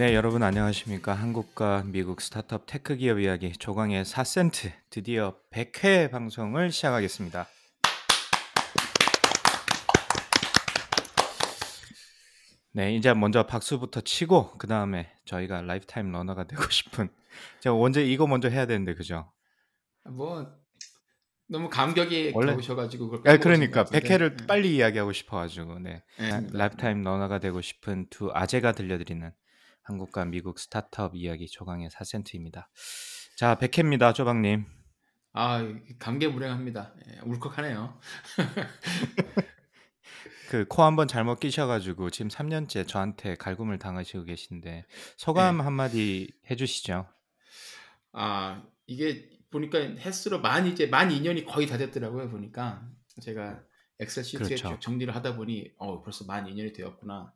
네, 여러분 안녕하십니까? 한국과 미국 스타트업 tech 기업 이야기 쪼강의 4센트 드디어 100회 방송을 시작하겠습니다. 네, 이제 먼저 박수부터 치고 그 다음에 저희가 lifetime learner가 되고 싶은 제가 먼저 이거 먼저 해야 되는데 그죠? 뭐 너무 감격이 원래- 오셔가지고 아, 그러니까. 100회를 네. 빨리 이야기하고 싶어가지고 네. 네. lifetime learner가 되고 싶은 두 아재가 들려드리는 한국과 미국 스타트업 이야기 조강의 4센트입니다. 자, 100회입니다, 조방님. 아 감개무량합니다. 예, 울컥하네요. 그 코 한번 잘못 끼셔가지고 지금 3년째 저한테 갈굼을 당하시고 계신데 소감 네. 한마디 해주시죠. 아 이게 보니까 횟수로 만 이제 만 2년이 거의 다 됐더라고요. 보니까 제가 엑셀 시트에 그렇죠. 쭉 정리를 하다 보니 어 벌써 만 2년이 되었구나.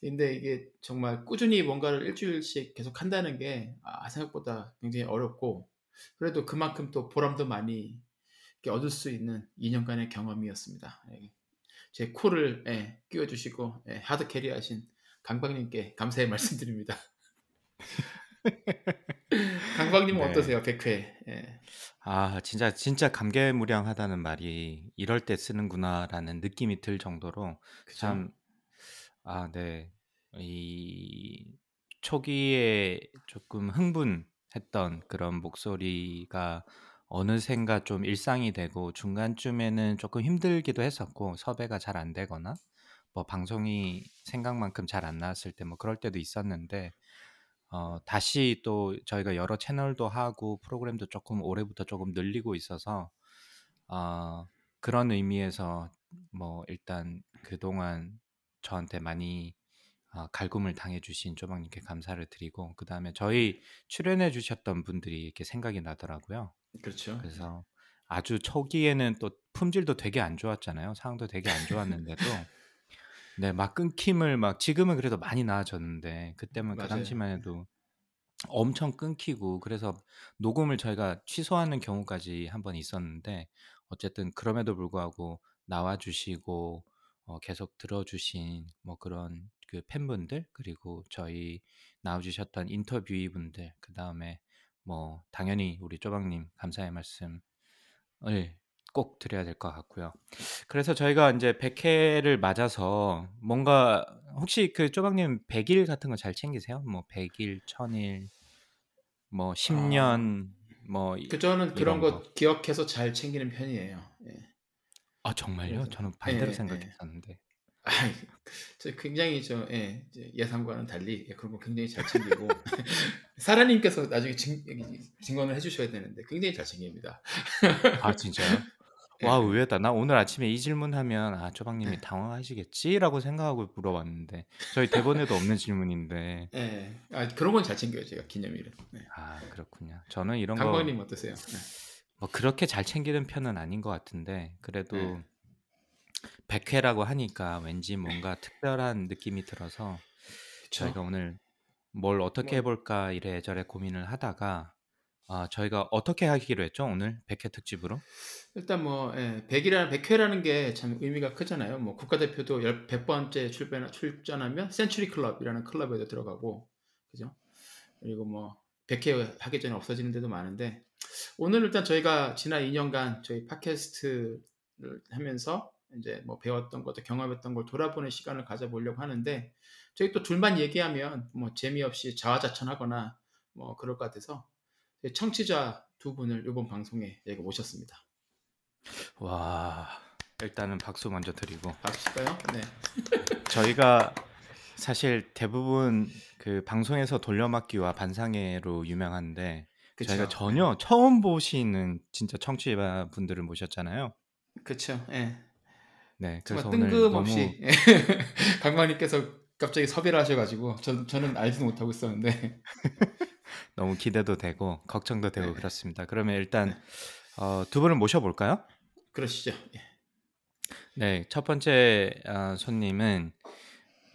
근데 이게 정말 꾸준히 뭔가를 일주일씩 계속 한다는 게 아, 생각보다 굉장히 어렵고 그래도 그만큼 또 보람도 많이 얻을 수 있는 2년간의 경험이었습니다. 예. 제 코를 예, 끼워주시고 예, 하드 캐리하신 강박님께 감사의 말씀드립니다. 강박님은 네. 어떠세요? 100회. 예. 아 진짜 진짜 감개무량하다는 말이 이럴 때 쓰는구나라는 느낌이 들 정도로 그죠? 참 아, 네. 이 초기에 조금 흥분했던 그런 목소리가 어느샌가 좀 일상이 되고 중간쯤에는 조금 힘들기도 했었고 섭외가 잘 안 되거나 뭐 방송이 생각만큼 잘 안 나왔을 때 뭐 그럴 때도 있었는데 어, 다시 또 저희가 여러 채널도 하고 프로그램도 조금 올해부터 조금 늘리고 있어서 어, 그런 의미에서 뭐 일단 그동안 저한테 많이 어, 갈굼을 당해주신 조방님께 감사를 드리고 그 다음에 저희 출연해 주셨던 분들이 이렇게 생각이 나더라고요. 그렇죠. 그래서 아주 초기에는 또 품질도 되게 안 좋았잖아요. 상황도 되게 안 좋았는데도 네, 막 끊김을 막 지금은 그래도 많이 나아졌는데 그때면 그 맞아요. 당시만 해도 엄청 끊기고 그래서 녹음을 저희가 취소하는 경우까지 한 번 있었는데 어쨌든 그럼에도 불구하고 나와 주시고 어, 계속 들어주신 뭐 그런 그 팬분들 그리고 저희 나와 주셨던 인터뷰이분들 그 다음에 뭐 당연히 우리 쪼박님 감사의 말씀을 꼭 드려야 될 것 같고요. 그래서 저희가 이제 100회를 맞아서 뭔가 혹시 그 쪼박님 100일 같은 거 잘 챙기세요? 뭐 100일, 1000일, 뭐 10년, 뭐 이- 그 저는 그런 거 거. 기억해서 잘 챙기는 편이에요. 예. 아 정말요? 그래서- 저는 반대로 예, 예, 생각했었는데. 아이, 저 굉장히 저 예, 이제 예상과는 달리 예, 그런 거 굉장히 잘 챙기고 사라님께서 나중에 증, 증언을 해주셔야 되는데 굉장히 잘 챙깁니다. 아 진짜요? 예. 와 의외다. 나 오늘 아침에 이 질문하면 아 조박님이 네. 당황하시겠지라고 생각하고 물어봤는데 저희 대본에도 없는 질문인데 예, 아, 그런 건 잘 챙겨요 제가 기념일은. 네. 아 그렇군요. 저는 이런 거 강광님 어떠세요? 네. 뭐 그렇게 잘 챙기는 편은 아닌 것 같은데 그래도 네. 100회라고 하니까 왠지 뭔가 특별한 느낌이 들어서 그쵸? 저희가 오늘 뭘 어떻게 뭐- 해볼까 이래저래 고민을 하다가 아, 저희가 어떻게 하기로 했죠 오늘 100회 특집으로? 일단 뭐 예, 100이라는 100회라는 게 참 의미가 크잖아요. 뭐 국가대표도 100번째 출전 출전하면 센츄리 클럽이라는 클럽에도 들어가고 그죠? 그리고 뭐 100회 하기 전에 없어지는 데도 많은데 오늘 일단 저희가 지난 2년간 저희 팟캐스트를 하면서 이제 뭐 배웠던 것도 경험했던 걸 돌아보는 시간을 가져보려고 하는데 저희 또 둘만 얘기하면 뭐 재미없이 자화자찬하거나 뭐 그럴 것 같아서 청취자 두 분을 이번 방송에 저희가 모셨습니다. 와 일단은 박수 먼저 드리고 박수 칠까요? 네. 저희가 사실 대부분 그 방송에서 돌려막기와 반상회로 유명한데 그쵸. 저희가 전혀 처음 보시는 진짜 청취자 분들을 모셨잖아요. 그쵸. 예. 네, 그래서 뜬금없이 너무 강관님께서 갑자기 섭외를 하셔가지고 저, 저는 알지도 못하고 있었는데 너무 기대도 되고 걱정도 되고 네. 그렇습니다. 그러면 일단 어, 두 분을 모셔볼까요? 그러시죠. 예. 네, 첫 번째 어, 손님은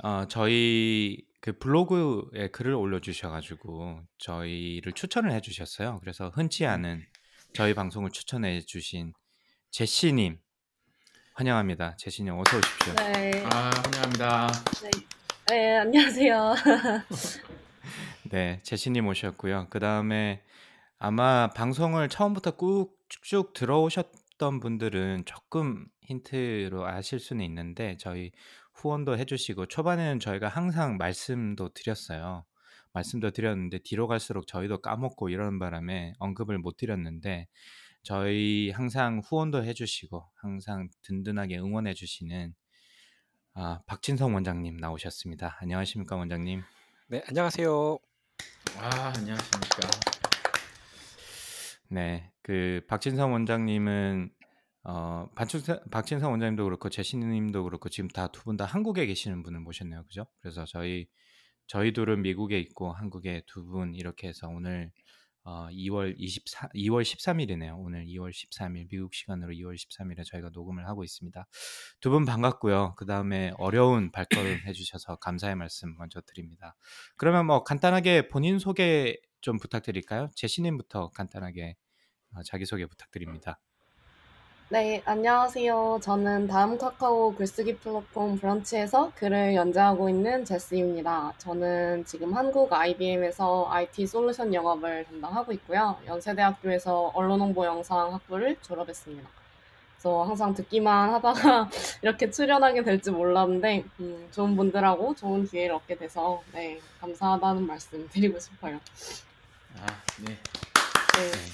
어, 저희 그 블로그에 글을 올려주셔가지고 저희를 추천을 해주셨어요. 그래서 흔치 않은 저희 방송을 추천해주신 제시님 환영합니다. 제시님 어서 오십시오. 네, 아 환영합니다. 네, 네, 안녕하세요. 네, 제시님 오셨고요. 그 다음에 아마 방송을 처음부터 꾹쭉 들어오셨던 분들은 조금 힌트로 아실 수는 있는데 저희 후원도 해주시고 초반에는 저희가 항상 말씀도 드렸어요. 말씀도 드렸는데 뒤로 갈수록 저희도 까먹고 이러는 바람에 언급을 못 드렸는데 저희 항상 후원도 해주시고 항상 든든하게 응원해주시는 아, 박진성 원장님 나오셨습니다. 안녕하십니까 원장님? 네, 안녕하세요. 아 안녕하십니까. 네, 그 박진성 원장님은 어 박진성, 박진성 원장님도 그렇고 제시님도 그렇고 지금 다 두 분 다 한국에 계시는 분을 모셨네요, 그죠? 그래서 저희 저희 둘은 미국에 있고 한국에 두 분 이렇게 해서 오늘 어 2월 24 2월 13일이네요. 오늘 2월 13일 미국 시간으로 2월 13일에 저희가 녹음을 하고 있습니다. 두 분 반갑고요. 그 다음에 어려운 발걸음 해주셔서 감사의 말씀 먼저 드립니다. 그러면 뭐 간단하게 본인 소개 좀 부탁드릴까요? 제시님부터 간단하게 어, 자기 소개 부탁드립니다. 네, 안녕하세요. 저는 다음 카카오 글쓰기 플랫폼 브런치에서 글을 연재하고 있는 제스입니다. 저는 지금 한국 IBM에서 IT 솔루션 영업을 담당하고 있고요. 연세대학교에서 언론홍보 영상 학부를 졸업했습니다. 그래서 항상 듣기만 하다가 이렇게 출연하게 될줄 몰랐는데 음, 좋은 분들하고 좋은 기회를 얻게 돼서 네, 감사하다는 말씀 드리고 싶어요. 아 네.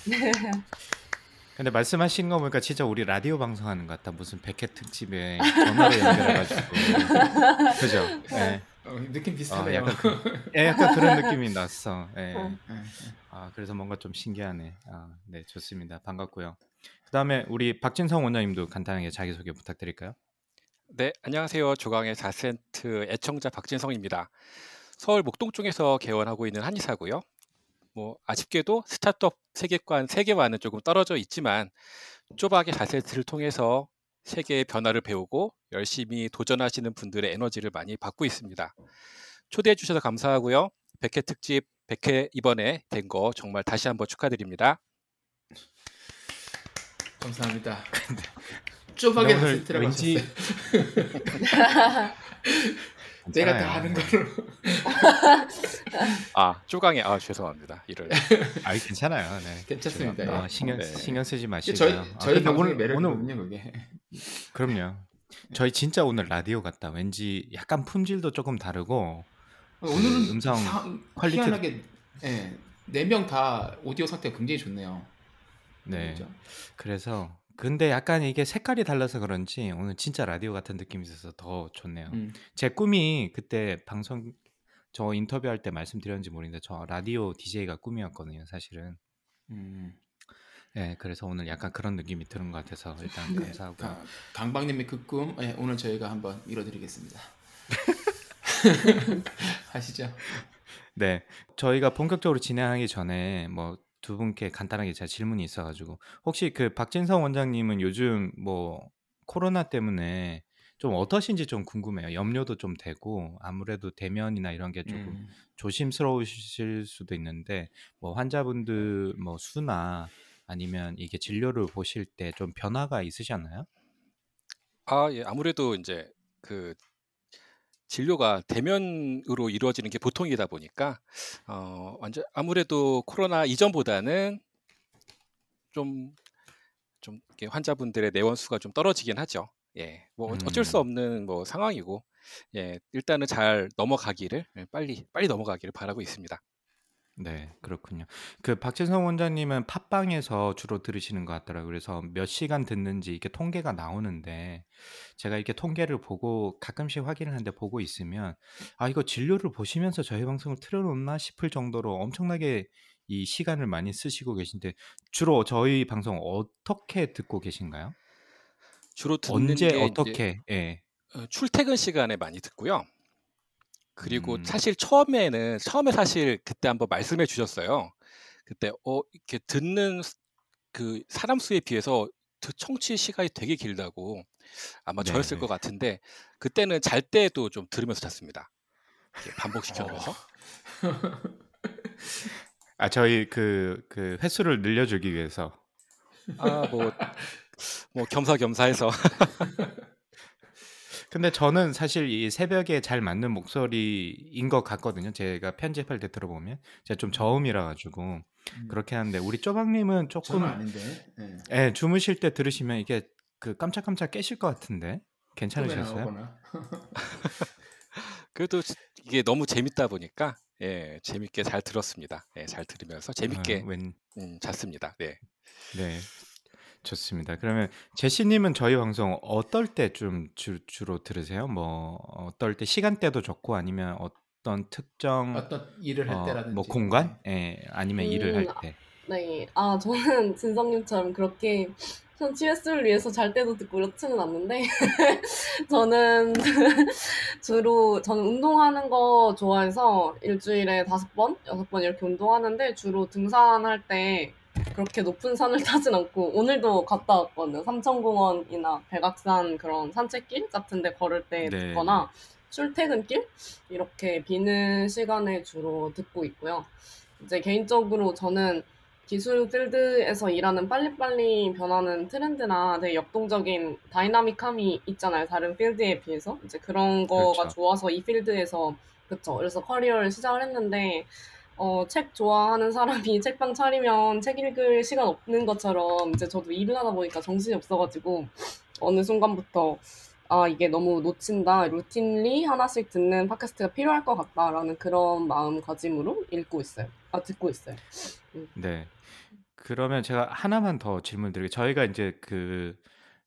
네. 근데 말씀하신 거 보니까 진짜 우리 라디오 방송하는 것 같다. 무슨 백회 특집에 전화로 연결해가지고 그죠? 예, 어, 느낌 어, 비슷하네요. 약간 그, 예, 약간 그런 느낌이 났어. 예. 어. 예, 예. 아, 그래서 뭔가 좀 신기하네. 아, 네, 좋습니다. 반갑고요. 그다음에 우리 박진성 원장님도 간단하게 자기소개 부탁드릴까요? 네, 안녕하세요. 조강의 4센트 애청자 박진성입니다. 서울 목동 쪽에서 개원하고 있는 한의사고요. 뭐 아쉽게도 스타트업 세계관 세계와는 조금 떨어져 있지만 쪼박의 4센트를 통해서 세계의 변화를 배우고 열심히 도전하시는 분들의 에너지를 많이 받고 있습니다. 초대해 주셔서 감사하고요. 100회 특집 100회 이번에 된 거 정말 다시 한번 축하드립니다. 감사합니다. 쪼박의 오늘 세트라고 왠지- 하셨어요. 내가 다. 하는 거로. 아, 쪼강의 아 죄송합니다. 이를 아, 괜찮아요. 네. 괜찮습니다. 어, 예. 신경 네. 신경 쓰지 마시고요. 저희 아, 저희 오늘 오늘 매력이거든요, 그게. 그럼요. 저희 진짜 오늘 라디오 같다. 왠지 약간 품질도 조금 다르고 오늘은 음성 사- 퀄리티도- 희한하게 예, 네명 다 오디오 상태가 굉장히 좋네요. 네. 그죠? 그래서 근데 약간 이게 색깔이 달라서 그런지 오늘 진짜 라디오 같은 느낌이 있어서 더 좋네요. 음. 제 꿈이 그때 방송 저 인터뷰할 때 말씀드렸는지 모르겠는데 저 라디오 DJ가 꿈이었거든요, 사실은. 음. 네, 그래서 오늘 약간 그런 느낌이 드는 것 같아서 일단 네, 감사하고. 가- 강박님의 그꿈 예, 오늘 저희가 한번 이뤄드리겠습니다. 하시죠. 네, 저희가 본격적으로 진행하기 전에 뭐 두 분께 간단하게 제가 질문이 있어가지고 혹시 그 박진성 원장님은 요즘 뭐 코로나 때문에 좀 어떠신지 좀 궁금해요. 염려도 좀 되고 아무래도 대면이나 이런 게 조금 음. 조심스러우실 수도 있는데 뭐 환자분들 뭐 수나 아니면 이게 진료를 보실 때 좀 변화가 있으셨나요? 아, 예. 아무래도 이제 그 진료가 대면으로 이루어지는 게 보통이다 보니까 어, 완전 아무래도 코로나 이전보다는 좀좀 이렇게 환자분들의 내원 수가 좀 떨어지긴 하죠. 예. 뭐 어- 어쩔 수 음. 없는 뭐 상황이고 예. 일단은 잘 넘어가기를 예, 빨리 빨리 넘어가기를 바라고 있습니다. 네, 그렇군요. 그 박진성 원장님은 팟빵에서 주로 들으시는 것 같더라고요. 그래서 몇 시간 듣는지 이렇게 통계가 나오는데 제가 이렇게 통계를 보고 가끔씩 확인을 하는데 보고 있으면 아, 이거 진료를 보시면서 저희 방송을 틀어놓나 싶을 정도로 엄청나게 이 시간을 많이 쓰시고 계신데 주로 저희 방송 어떻게 듣고 계신가요? 주로 듣는 언제 게 이제 어떻게? 예. 어, 출퇴근 시간에 많이 듣고요. 그리고 음. 사실 처음에는 처음에 사실 그때 한번 말씀해 주셨어요. 그때 어 이렇게 듣는 스- 그 사람 수에 비해서 그 청취 시간이 되게 길다고 아마 저였을 네네. 것 같은데 그때는 잘 때도 좀 들으면서 잤습니다. 이렇게 반복시켜놓으면서. 아 저희 그 그 횟수를 늘려주기 위해서. 아뭐뭐 겸사겸사해서 근데 저는 사실 이 새벽에 잘 맞는 목소리인 것 같거든요. 제가 편집할 때 들어보면 제가 좀 저음이라 가지고 음, 그렇게 하는데 우리 쪼박님은 저는 조금 아닌데. 예. 예, 주무실 때 들으시면 이게 그 깜짝깜짝 깨실 것 같은데 괜찮으셨어요? 그래도 이게 너무 재밌다 보니까 예 재밌게 잘 들었습니다. 예, 잘 들으면서 재밌게 어, 웬 음, 잤습니다. 네. 네. 좋습니다. 그러면 제시님은 저희 방송 어떨 때 좀 주로 들으세요? 뭐 어떨 때 시간대도 좋고 아니면 어떤 특정 어떤 일을 할 어, 때라든지. 뭐 공간? 예, 아니면 일을 할 음, 때. 네. 아, 저는 진성님처럼 그렇게 현치 횟수를 위해서 잘 때도 듣고 그렇지는 않는데, 저는 주로, 저는 운동하는 거 좋아해서 일주일에 다섯 번, 여섯 번 이렇게 운동하는데, 주로 등산할 때 그렇게 높은 산을 타진 않고, 오늘도 갔다 왔거든요. 삼천공원이나 백악산 그런 산책길 같은 데 걸을 때 네, 듣거나, 출퇴근길? 이렇게 비는 시간에 주로 듣고 있고요. 이제 개인적으로 저는 기술 필드에서 일하는 빨리빨리 변하는 트렌드나 되게 역동적인 dynamic함이 있잖아요. 다른 필드에 비해서. 이제 그런 거가 그렇죠. 좋아서 이 필드에서 그쵸. 그래서 커리어를 시작을 했는데 어, 책 좋아하는 사람이 책방 차리면 책 읽을 시간 없는 것처럼 이제 저도 일을 하다 보니까 정신이 없어가지고 어느 순간부터 아, 이게 너무 놓친다. routinely 하나씩 듣는 팟캐스트가 필요할 것 같다라는 그런 마음가짐으로 읽고 있어요. 아, 듣고 있어요. 네. 그러면 제가 하나만 더 질문 드릴게요. 저희가 이제 그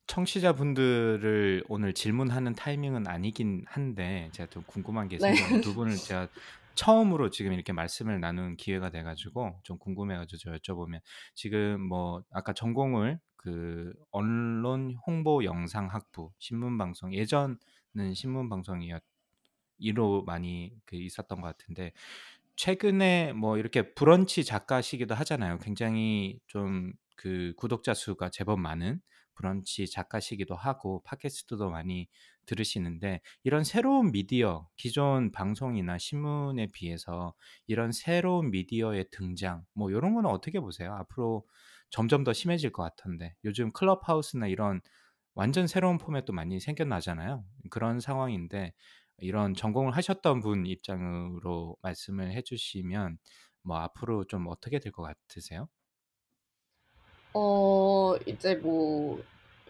청취자분들을 오늘 질문하는 타이밍은 아니긴 한데 제가 좀 궁금한 게 네. 생겨서 두 분을 제가 처음으로 지금 이렇게 말씀을 나눈 기회가 돼가지고 좀 궁금해가지고 저 여쭤보면 지금 뭐 아까 전공을 그 언론 홍보 영상학부 신문방송 예전은 신문방송이었 이로 많이 그 있었던 것 같은데 최근에 뭐 이렇게 브런치 작가시기도 하잖아요. 굉장히 좀 그 구독자 수가 제법 많은 브런치 작가시기도 하고 팟캐스트도 많이 들으시는데 이런 새로운 미디어, 기존 방송이나 신문에 비해서 이런 새로운 미디어의 등장 뭐 이런 거는 어떻게 보세요? 앞으로 점점 더 심해질 것 같은데 요즘 클럽하우스나 이런 완전 새로운 포맷도 많이 생겨나잖아요. 그런 상황인데 이런 전공을 하셨던 분 입장으로 말씀을 해주시면 뭐 앞으로 좀 어떻게 될 것 같으세요? 어, 이제 뭐,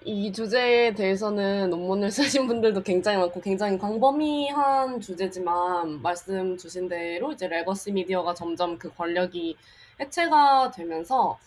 이 주제에 대해서는 논문을 쓰신 분들도 굉장히 많고 굉장히 광범위한 주제지만 말씀 주신 대로 이제 legacy 미디어가 점점 그 권력이 해체가 되면서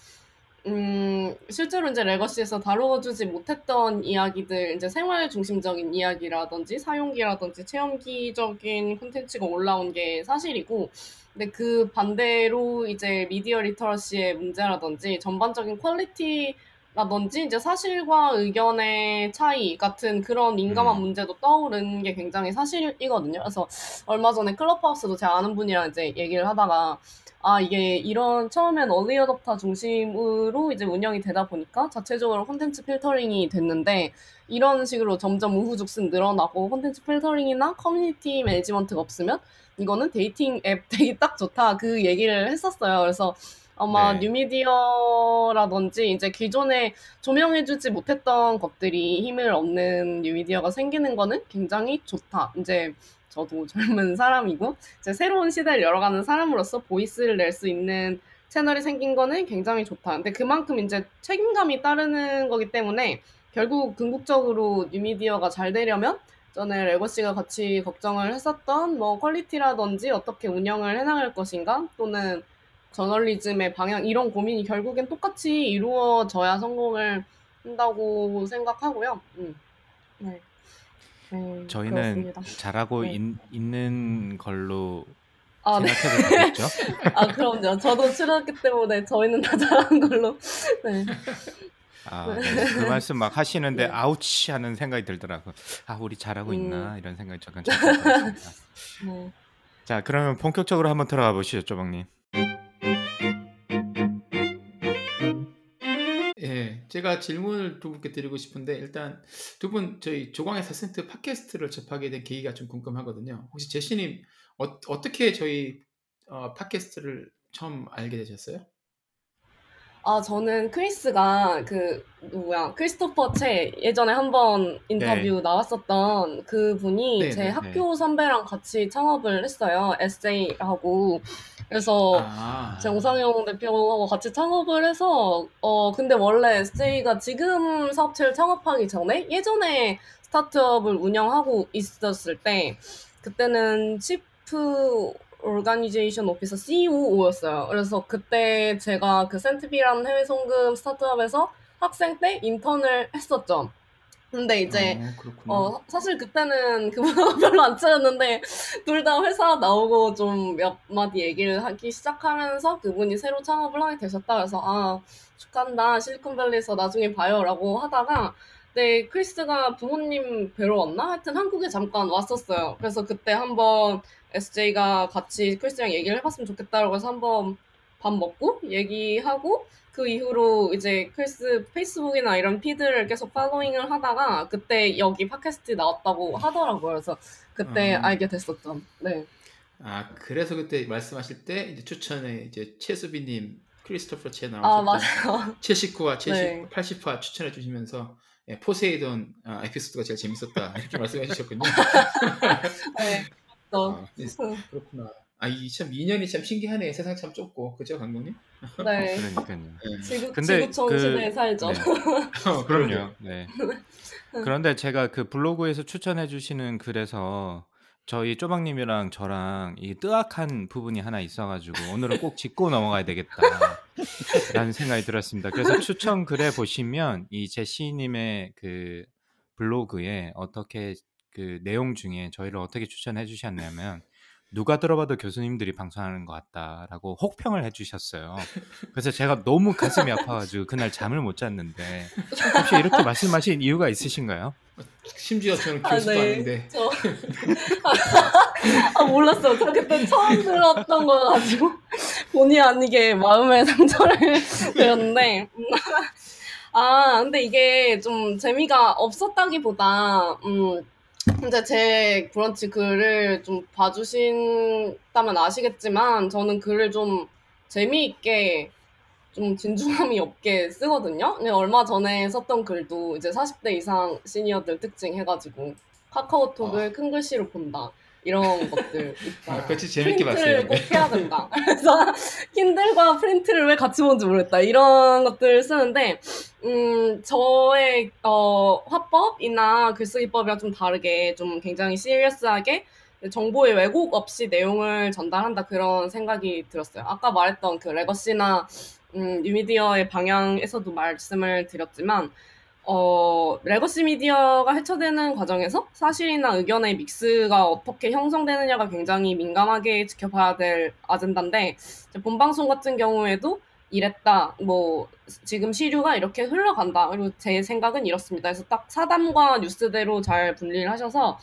음, 실제로 이제 legacy에서 다뤄주지 못했던 이야기들, 이제 생활 중심적인 이야기라든지 사용기라든지 체험기적인 콘텐츠가 올라온 게 사실이고, 근데 그 반대로 이제 미디어 literacy의 문제라든지 전반적인 quality라든지 이제 사실과 의견의 차이 같은 그런 민감한 음. 문제도 떠오르는 게 굉장히 사실이거든요. 그래서 얼마 전에 클럽하우스도 제가 아는 분이랑 이제 얘기를 하다가 아, 이게 이런 처음엔 early adopter 중심으로 이제 운영이 되다 보니까 자체적으로 콘텐츠 필터링이 됐는데 이런 식으로 점점 우후죽순 늘어나고 콘텐츠 필터링이나 커뮤니티 매니지먼트가 없으면 이거는 dating 앱 되기 딱 좋다 그 얘기를 했었어요. 그래서 아마 네. 뉴미디어라든지 이제 기존에 조명해주지 못했던 것들이 힘을 얻는 뉴미디어가 생기는 거는 굉장히 좋다. 이제 저도 젊은 사람이고 이제 새로운 시대를 열어가는 사람으로서 voice를 낼 수 있는 채널이 생긴 거는 굉장히 좋다. 근데 그만큼 이제 책임감이 따르는 거기 때문에 결국 궁극적으로 뉴미디어가 잘 되려면 전에 레거시가 같이 걱정을 했었던 뭐 quality라든지 어떻게 운영을 해나갈 것인가 또는 저널리즘의 방향 이런 고민이 결국엔 똑같이 이루어져야 성공을 한다고 생각하고요. 음. 네. 네, 저희는 그렇습니다. 잘하고 네. 있, 있는 걸로 아, 네. 생각해도 되겠죠? 아, 그럼요. 저도 출연했기 때문에 저희는 다 잘한 걸로. 네. 아, 네. 그 말씀 막 하시는데 네. 아우치 하는 생각이 들더라고. 아, 우리 잘하고 음. 있나 이런 생각이 잠깐 잠깐 들었습니다. 네. 자, 그러면 본격적으로 한번 들어가 보시죠, 조박님. 제가 질문을 두 분께 드리고 싶은데 일단 두 분 저희 조광의 4센트 팟캐스트를 접하게 된 계기가 좀 궁금하거든요. 혹시 제시님 어, 어떻게 저희 어, 팟캐스트를 처음 알게 되셨어요? 아, 저는 크리스가 그 누구야 크리스토퍼 채 예전에 한번 인터뷰 나왔었던 그 분이 네, 제 네, 학교 선배랑 같이 창업을 했어요. 에세이하고 그래서 아, 정상영 대표하고 같이 창업을 해서 어 근데 원래 SJ가 지금 사업체를 창업하기 전에 예전에 스타트업을 운영하고 있었을 때 그때는 치프 organization officer COO였어요. 그래서 그때 제가 그 센트비라는 해외 송금 스타트업에서 학생 때 인턴을 했었죠. 근데 이제 어, 그렇구나. 어, 사실 그때는 그분하고 별로 안 친했는데, 둘 다 회사 나오고 좀 몇 마디 얘기를 하기 시작하면서 그분이 새로 창업을 하게 되셨다. 그래서, 아, 축하한다. 실리콘밸리에서 나중에 봐요. 라고 하다가, 네, 크리스가 부모님 뵈러 왔나? 하여튼 한국에 잠깐 왔었어요. 그래서 그때 한번 SJ가 같이 크리스랑 얘기를 해봤으면 좋겠다라고 해서 한번 밥 먹고 얘기하고, 그 이후로 이제 크리스 페이스북이나 이런 feed를 계속 following을 하다가 그때 여기 팟캐스트 나왔다고 하더라고요. 그래서 그때 음. 알게 됐었죠. 네. 아, 그래서 그때 말씀하실 때 이제 추천에 이제 최수빈님, 크리스토퍼 채 아, 나오셨던 맞아요. 70화, 70, 네. 80화 추천해 주시면서 예, 포세이돈 아, 에피소드가 제일 재밌었다 이렇게 말씀해 주셨군요. 네. 또, 아, 네, 그렇구나. 아, 이참 2년이 참 신기하네. 세상 참 좁고 그죠, 강동님? 네. 그러니까요. 예. 지구, 근데 지구촌 그- 시대에 살죠. 네. 어, 그럼요. 네. 그런데 제가 그 블로그에서 추천해 주시는 글에서 저희 쪼박님이랑 저랑 이 뜨악한 부분이 하나 있어가지고 오늘은 꼭 짚고 넘어가야 되겠다라는 생각이 들었습니다. 그래서 추천 글에 보시면 이 제시님의 그 블로그에 어떻게 그 내용 중에 저희를 어떻게 추천해 주셨냐면 누가 들어봐도 교수님들이 방송하는 것 같다라고 혹평을 해주셨어요. 그래서 제가 너무 가슴이 아파가지고 그날 잠을 못 잤는데 혹시 이렇게 말씀하신 이유가 있으신가요? 심지어 저는 아, 교수도 아닌데 저. 아, 몰랐어요. 저 그때 처음 들었던 거 가지고 본의 아니게 마음의 상처를 드렸는데. 아, 근데 이게 좀 재미가 없었다기보다, 음, 근데 제 브런치 글을 좀 봐주신다면 아시겠지만, 저는 글을 좀 재미있게 좀 진중함이 없게 쓰거든요. 근데 얼마 전에 썼던 글도 이제 40대 이상 시니어들 특징 해가지고 카카오톡을 큰 글씨로 본다. 이런 것들 있다. 아, 그치 재밌게 프린트를 봤어요. 꼭 해야 된다. 그래서 킨들과 프린트를 왜 같이 보는지 모르겠다. 이런 것들을 쓰는데 음 저의 어 화법이나 글쓰기법이랑 좀 다르게 좀 굉장히 serious하게 정보의 왜곡 없이 내용을 전달한다 그런 생각이 들었어요. 아까 말했던 그 legacy나 음, 뉴미디어의 방향에서도 말씀을 드렸지만 어, legacy 미디어가 해체되는 과정에서 사실이나 의견의 mix가 어떻게 형성되느냐가 굉장히 민감하게 지켜봐야 될 아젠다인데 본방송 같은 경우에도 이랬다. 뭐 지금 시류가 이렇게 흘러간다. 그리고 제 생각은 이렇습니다. 그래서 딱 사담과 뉴스대로 잘 분리를 하셔서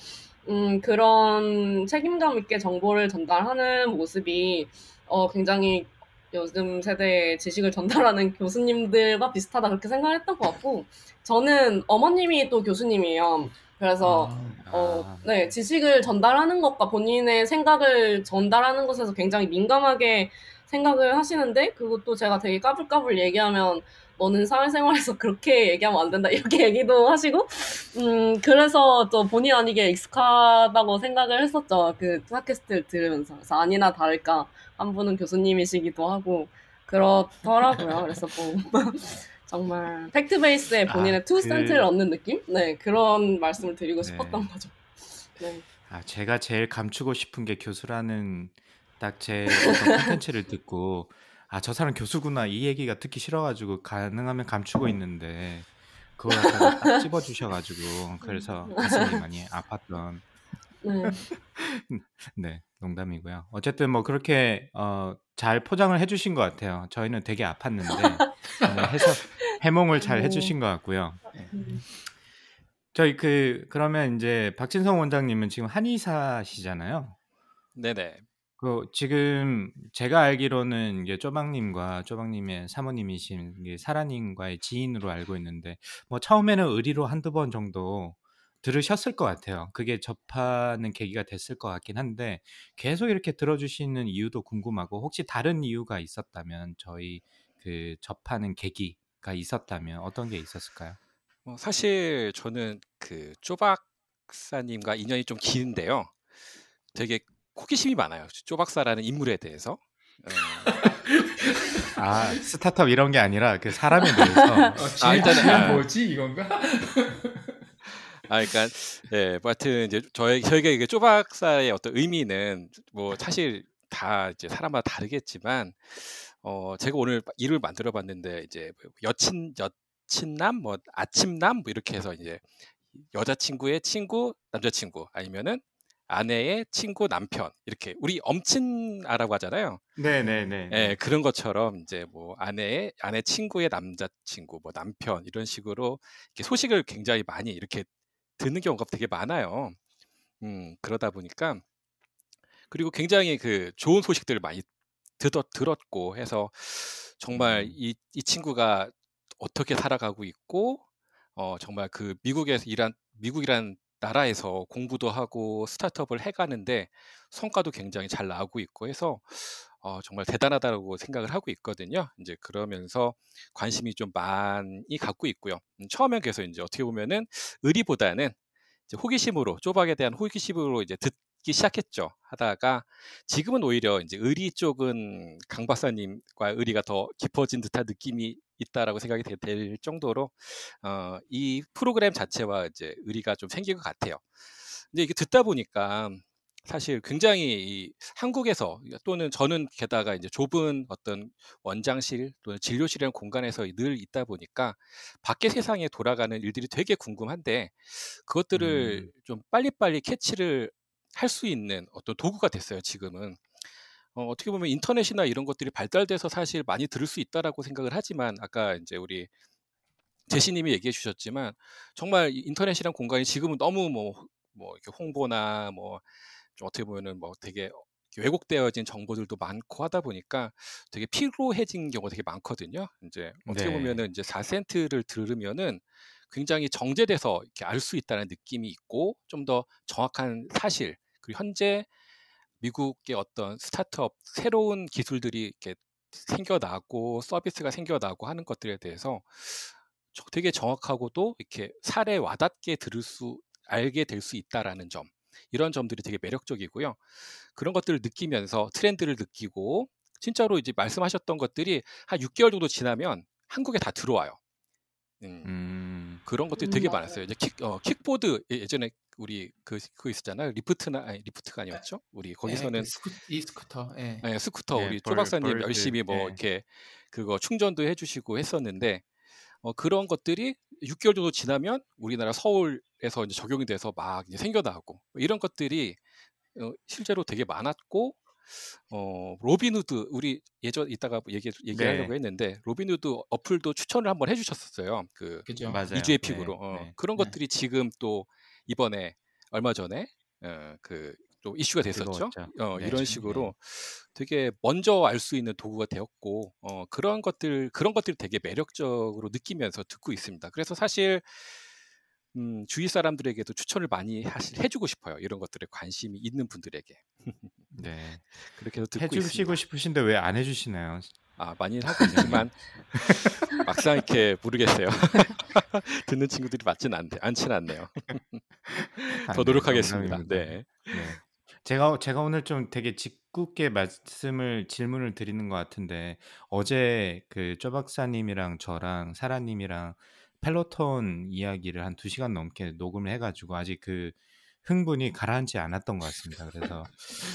음, 그런 책임감 있게 정보를 전달하는 모습이 어, 굉장히 요즘 세대의 지식을 전달하는 교수님들과 비슷하다 그렇게 생각했던 것 같고 저는 어머님이 또 교수님이에요. 그래서 아, 어, 아. 네, 지식을 전달하는 것과 본인의 생각을 전달하는 것에서 굉장히 민감하게 생각을 하시는데, 그것도 제가 되게 까불까불 얘기하면, 너는 사회생활에서 그렇게 얘기하면 안 된다, 이렇게 얘기도 하시고, 음, 그래서 또 본의 아니게 익숙하다고 생각을 했었죠. 그 팟캐스트를 들으면서. 그래서 아니나 다를까, 한 분은 교수님이시기도 하고, 그렇더라고요. 그래서 뭐, 정말 fact base에 본인의 아, two 그- cents를 얻는 느낌? 네, 그런 말씀을 드리고 네. 싶었던 거죠. 네. 아, 제가 제일 감추고 싶은 게 교수라는 딱 제 어떤 콘텐츠를 듣고 아, 저 사람 교수구나 이 얘기가 듣기 싫어 가지고 가능하면 감추고 있는데 그걸 갖다가 딱 집어주셔 가지고 그래서 가슴이 많이 아팠던 네. 네 농담이고요. 어쨌든 뭐 그렇게 어, 잘 포장을 해 주신 것 같아요. 저희는 되게 아팠는데 네, 해서 해몽을 잘 오. 해주신 것 같고요. 음. 저희 그 그러면 이제 박진성 원장님은 지금 한의사시잖아요. 네네. 그 지금 제가 알기로는 이게 쪼박님과 쪼박님의 사모님이신 사라님과의 지인으로 알고 있는데 뭐 처음에는 의리로 한두 번 정도 들으셨을 것 같아요. 그게 접하는 계기가 됐을 것 같긴 한데 계속 이렇게 들어주시는 이유도 궁금하고 혹시 다른 이유가 있었다면 저희 그 접하는 계기가 있었다면 어떤 게 있었을까요? 어, 사실 저는 그 쪼박사님과 인연이 좀 긴데요. 되게 호기심이 많아요. 쪼박사라는 인물에 대해서. 어, 아 스타트업 이런 게 아니라 그 사람에 대해서 어, 아, 일단은, 아. 뭐지 이건가? 아, 그러니까 예, 뭐 하여튼 이제 저희 저희가 이게 쪼박사의 어떤 의미는 뭐 사실 다 이제 사람마다 다르겠지만 어 제가 오늘 이름을 만들어 봤는데 이제 뭐 여친 여친남 뭐 아침남 뭐 이렇게 해서 이제 여자친구의 친구 남자친구 아니면은 아내의 친구 남편 이렇게 우리 엄친아라고 하잖아요. 네네네. 예, 그런 것처럼 이제 뭐 아내의 아내 친구의 남자 친구, 뭐 남편 이런 식으로 이렇게 소식을 굉장히 많이 이렇게 듣는 경우가 되게 많아요. 음, 그러다 보니까 그리고 굉장히 그 좋은 소식들을 많이 듣었, 들었고 해서 정말 음. 이, 이 친구가 어떻게 살아가고 있고 어, 정말 그 미국에서 일한 미국이란 나라에서 공부도 하고 스타트업을 해가는데 성과도 굉장히 잘 나오고 있고 해서 어, 정말 대단하다고 생각을 하고 있거든요. 이제 그러면서 관심이 좀 많이 갖고 있고요. 음, 처음에 그래서 이제 어떻게 보면은 의리보다는 이제 호기심으로 쪼박에 대한 호기심으로 이제 듣기 시작했죠. 하다가 지금은 오히려 이제 의리 쪽은 강 박사님과 의리가 더 깊어진 듯한 느낌이 있다라고 생각이 되- 될 정도로 어, 이 프로그램 자체와 이제 의리가 좀 생긴 것 같아요. 근데 이게 듣다 보니까 사실 굉장히 이 한국에서 또는 저는 게다가 이제 좁은 어떤 원장실 또는 진료실이라는 공간에서 늘 있다 보니까 밖에 세상에 돌아가는 일들이 되게 궁금한데 그것들을 음. 좀 빨리빨리 캐치를 할 수 있는 어떤 도구가 됐어요, 지금은. 어, 어떻게 보면 인터넷이나 이런 것들이 발달돼서 사실 많이 들을 수 있다라고 생각을 하지만 아까 이제 우리 제시님이 얘기해 주셨지만 정말 이 인터넷이란 공간이 지금은 너무 뭐, 뭐 이렇게 홍보나 뭐좀 어떻게 보면은 뭐 되게 왜곡되어진 정보들도 많고 하다 보니까 되게 피로해진 경우가 되게 많거든요. 이제 어떻게 네. 보면은 이제 4센트를 들으면은 굉장히 정제돼서 이렇게 알 수 있다는 느낌이 있고 좀 더 정확한 사실 그리고 현재 미국의 어떤 스타트업 새로운 기술들이 이렇게 생겨나고 서비스가 생겨나고 하는 것들에 대해서 저- 되게 정확하고도 이렇게 사례 와닿게 들을 수 알게 될 수 있다라는 점 이런 점들이 되게 매력적이고요. 그런 것들을 느끼면서 트렌드를 느끼고 진짜로 이제 말씀하셨던 것들이 한 6개월 정도 지나면 한국에 다 들어와요. 음, 음. 그런 것들이 음, 되게 맞아요. 많았어요. 이제 킥, 어, 킥보드 예- 예전에 우리 그 그거 있었잖아요. 리프트나 아니 리프트가 아니었죠? 우리 예, 거기서는 그 스쿠, 이 스쿠터. 예. 예, 스쿠터 예, 우리 벌, 쪼박사님 버드. 열심히 뭐 예. 이렇게 그거 충전도 해주시고 했었는데 어, 그런 것들이 6개월 정도 지나면 우리나라 서울에서 이제 적용이 돼서 막 이제 생겨나고 이런 것들이 어, 실제로 되게 많았고 어, 로빈후드 우리 예전 이따가 얘기 얘기하려고 네. 했는데 로빈후드 어플도 추천을 한번 해주셨었어요. 그 그죠? 맞아요. 이주의 네, pick으로 어, 네. 그런 네. 것들이 지금 또 이번에 얼마 전에 어, 그또 이슈가 됐었죠. 어, 네. 이런 식으로 되게 먼저 알 수 있는 도구가 되었고 어, 그런 것들 그런 것들이 되게 매력적으로 느끼면서 듣고 있습니다. 그래서 사실 음, 주위 사람들에게도 추천을 많이 사실 해주고 싶어요. 이런 것들에 관심이 있는 분들에게 네. 그렇게 해서 듣고 해주시고 있습니다. 싶으신데 왜 안 해주시나요? 아 많이 하고 있지만 막상 이렇게 모르겠어요. 듣는 친구들이 맞진 않, 않진 않네요. 아, 더 네, 노력하겠습니다. 네. 네. 제가 제가 오늘 좀 되게 짓궂게 말씀을 질문을 드리는 것 같은데 어제 그 쪼박사님이랑 저랑 사라님이랑 펠로톤 이야기를 한 두 시간 넘게 녹음을 해가지고 아직 그 흥분이 가라앉지 않았던 것 같습니다. 그래서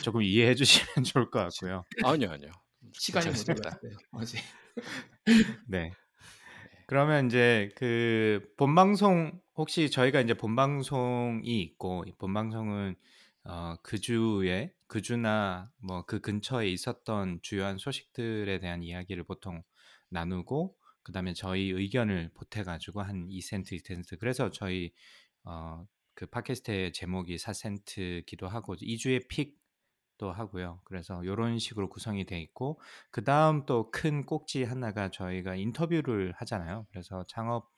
조금 이해해 주시면 좋을 것 같고요. 아니요, 아니요. 시간이. 모자랐어요. 어제. 네. 그러면 이제 그 본방송 혹시 저희가 이제 본방송이 있고 이 본방송은 어, 그 주에 그 주나 뭐 그 근처에 있었던 주요한 소식들에 대한 이야기를 보통 나누고 그다음에 저희 의견을 보태 가지고 한 2센트, 2센트. 그래서 저희 어, 그 팟캐스트의 제목이 4센트기도 하고 이주의 pick 또 하고요. 그래서 요런 식으로 구성이 돼 있고 그 다음 또 큰 꼭지 하나가 저희가 인터뷰를 하잖아요. 그래서 창업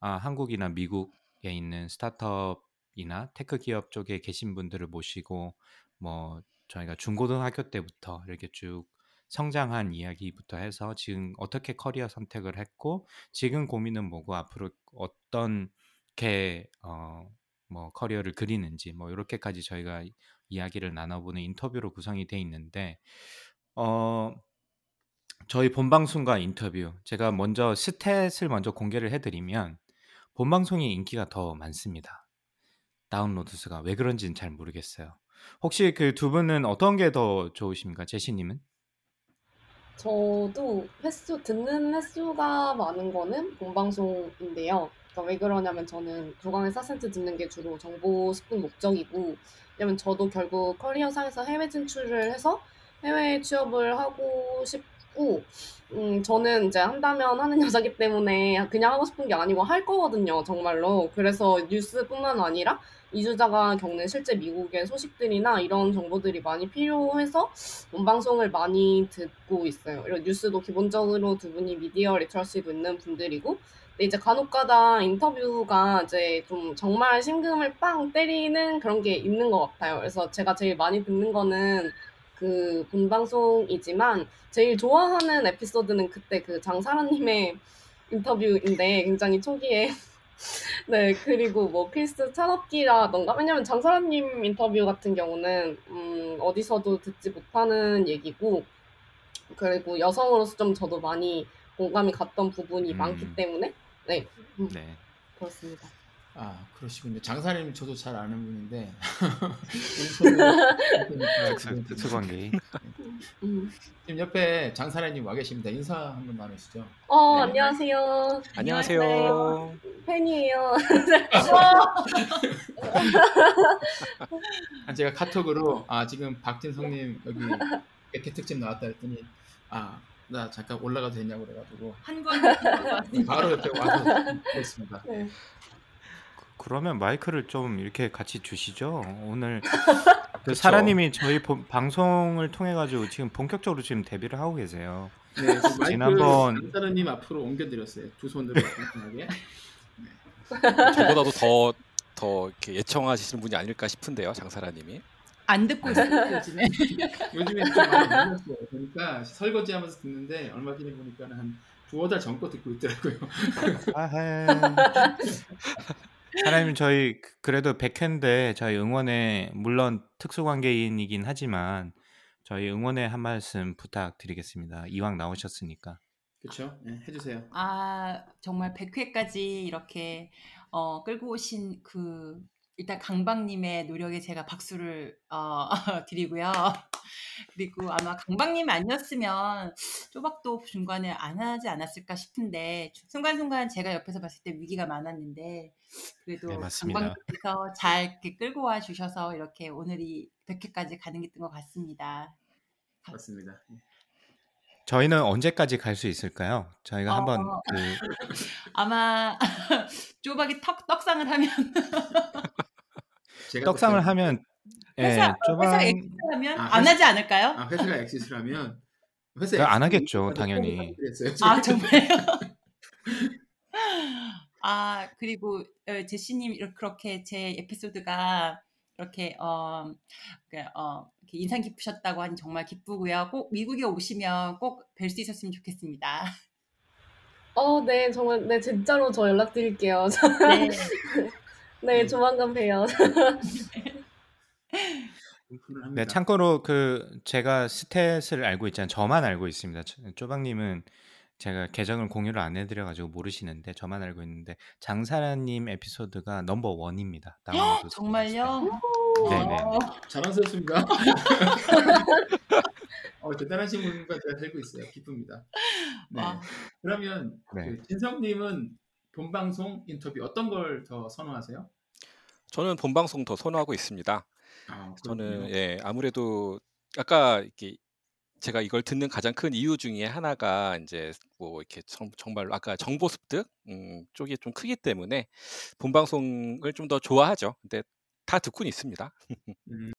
아 한국이나 미국에 있는 스타트업이나 tech 기업 쪽에 계신 분들을 모시고 뭐 저희가 중고등학교 때부터 이렇게 쭉 성장한 이야기부터 해서 지금 어떻게 커리어 선택을 했고 지금 고민은 뭐고 앞으로 어떤 게 어 뭐 커리어를 그리는지 뭐 요렇게까지 저희가 이 이야기를 나눠보는 인터뷰로 구성이 돼 있는데 어 저희 본방송과 인터뷰 제가 먼저 stat을 먼저 공개를 해 드리면 본방송이 인기가 더 많습니다. 다운로드 수가. 왜 그런지는 잘 모르겠어요. 혹시 그 두 분은 어떤 게 더 좋으십니까? 제시 님은? 저도 횟수 듣는 횟수가 많은 거는 본방송인데요. 그러니까 왜 그러냐면 저는 조강의 4센트 듣는 게 주로 정보 습득 목적이고 왜냐면 저도 결국 커리어상에서 해외 진출을 해서 해외 취업을 하고 싶고 음 저는 이제 한다면 하는 여자기 때문에 그냥 하고 싶은 게 아니고 할 거거든요, 정말로. 그래서 뉴스뿐만 아니라 이주자가 겪는 실제 미국의 소식들이나 이런 정보들이 많이 필요해서 본방송을 많이 듣고 있어요. 이런 뉴스도 기본적으로 두 분이 미디어 리터러시도 있는 분들이고 근데 이제 간혹가다 인터뷰가 이제 좀 정말 심금을 빵 때리는 그런 게 있는 것 같아요. 그래서 제가 제일 많이 듣는 거는 그 본방송이지만 제일 좋아하는 에피소드는 그때 그 장사라님의 인터뷰인데 굉장히 초기에 네 그리고 뭐 필수 산업기라던가 왜냐면 장사라님 인터뷰 같은 경우는 음 어디서도 듣지 못하는 얘기고 그리고 여성으로서 좀 저도 많이 공감이 갔던 부분이 많기 음. 때문에 네 음 네. 그렇습니다. 아 그러시군요. 장사님 저도 잘 아는 분인데 인터뷰 특수 특수 관계. 음. 지금 옆에 장사님 와 계십니다. 인사 한번 나누시죠. 어 네. 안녕하세요. 안녕하세요. 팬이에요. 아, 제가 카톡으로 아 지금 박진성님 여기 이렇게 특집 나왔다 했더니 아 나 잠깐 올라가도 되냐고 그래가지고 한권 바로 옆에 와서 그랬습니다. 네. 그러면 마이크를 좀 이렇게 같이 주시죠. 오늘 그. 사라님이 저희 본- 방송을 통해 가지고 지금 본격적으로 지금 데뷔를 하고 계세요. 네, 그 마이크 지난번- 장사님 앞으로 옮겨드렸어요. 두 손으로 간단하게. 저보다도 더, 더 이렇게 예청하시는 분이 아닐까 싶은데요, 장사라님이. 안 듣고 있어요 요즘에. 요즘에 좀 많이 늘렸어요. 그러니까 설거지하면서 듣는데 얼마 전에 보니까는 한 두어 달 전 거 듣고 있더라고요. 아하. 사라님 저희 그- 그래도 100회인데 저희 응원에 물론 특수관계인이긴 하지만 저희 응원의 한 말씀 부탁드리겠습니다. 이왕 나오셨으니까. 그렇죠? 네, 해주세요. 아 정말 100회까지 이렇게 어, 끌고 오신 그 일단 강박님의 노력에 제가 박수를 어, 드리고요. 그리고 아마 강박님 아니었으면 쪼박도 중간에 안 하지 않았을까 싶은데 순간순간 제가 옆에서 봤을 때 위기가 많았는데 그래도 네. 강박님께서 잘 이렇게 끌고 와 주셔서 이렇게 오늘이 100회까지 가능했던 것 같습니다. 맞습니다. 네. 저희는 언제까지 갈 수 있을까요? 저희가 어. 한번 그 아마 쪼박이 턱 떡상을 하면 떡상을 또- 하면 예, 회사 회사 쪼방 exit하면 아, 안 회사- 하지 않을까요? 아, 회사가 엑시스를 하면 회사 안 엑시스 하겠죠, 당연히. 아 정말요? 아 그리고 어, 제시님 이렇게 그렇게 제 에피소드가 이렇게 어, 그, 어, 이렇게 인상 깊으셨다고 하니 정말 기쁘고요. 꼭 미국에 오시면 꼭 뵐 수 있었으면 좋겠습니다. 어, 네, 정말, 네, 진짜로 저 연락드릴게요. 네. 네, 조만간 봬요. 네. 참고로 그 제가 스탯을 알고 있잖아요. 저만 알고 있습니다. 저- 쪼박님은 제가 계정을 공유를 안 해드려 가지고 모르시는데 저만 알고 있는데 장사라님 에피소드가 넘버 원입니다. 다운로드 수. 정말요? 네네. 어, 자랑스럽습니다. 어, 대단하신 분과 제가 살고 있어요. 기쁩니다. 네. 와. 그러면 네. 그 진성님은 본방송 인터뷰 어떤 걸 더 선호하세요? 저는 본방송 더 선호하고 있습니다. 아, 저는. 예, 아무래도 아까 이렇게 제가 이걸 듣는 가장 큰 이유 중에 하나가 이제 뭐 이렇게 정 정말로 아까 정보 습득 음 쪽이 좀 크기 때문에 본 방송을 좀 더 좋아하죠. 근데 다 듣고는 있습니다. 음.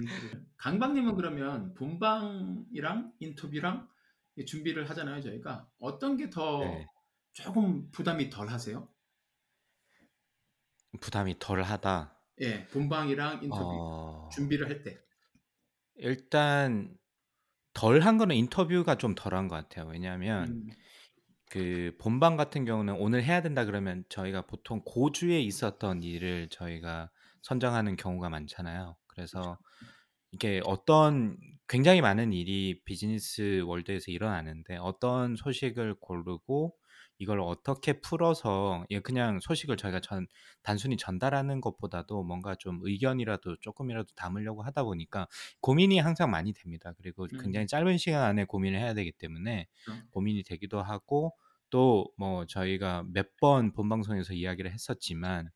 음 그 강박님은 그러면 본방이랑 인터뷰랑 준비를 하잖아요, 저희가. 어떤 게 더 네. 조금 부담이 덜 하세요? 부담이 덜 하다. 예, 본방이랑 인터뷰 어, 준비를 할 때. 일단 덜 한 거는 인터뷰가 좀 덜한 것 같아요. 왜냐하면 음, 그 본방 같은 경우는 오늘 해야 된다 그러면 저희가 보통 고주에 있었던 일을 저희가 선정하는 경우가 많잖아요. 그래서 이게 어떤 굉장히 많은 일이 비즈니스 월드에서 일어나는데 어떤 소식을 고르고 이걸 어떻게 풀어서 예, 그냥 소식을 저희가 전 단순히 전달하는 것보다도 뭔가 좀 의견이라도 조금이라도 담으려고 하다 보니까 고민이 항상 많이 됩니다. 그리고 음. 굉장히 짧은 시간 안에 고민을 해야 되기 때문에 그렇죠. 고민이 되기도 하고 또 뭐 저희가 몇 번 본방송에서 이야기를 했었지만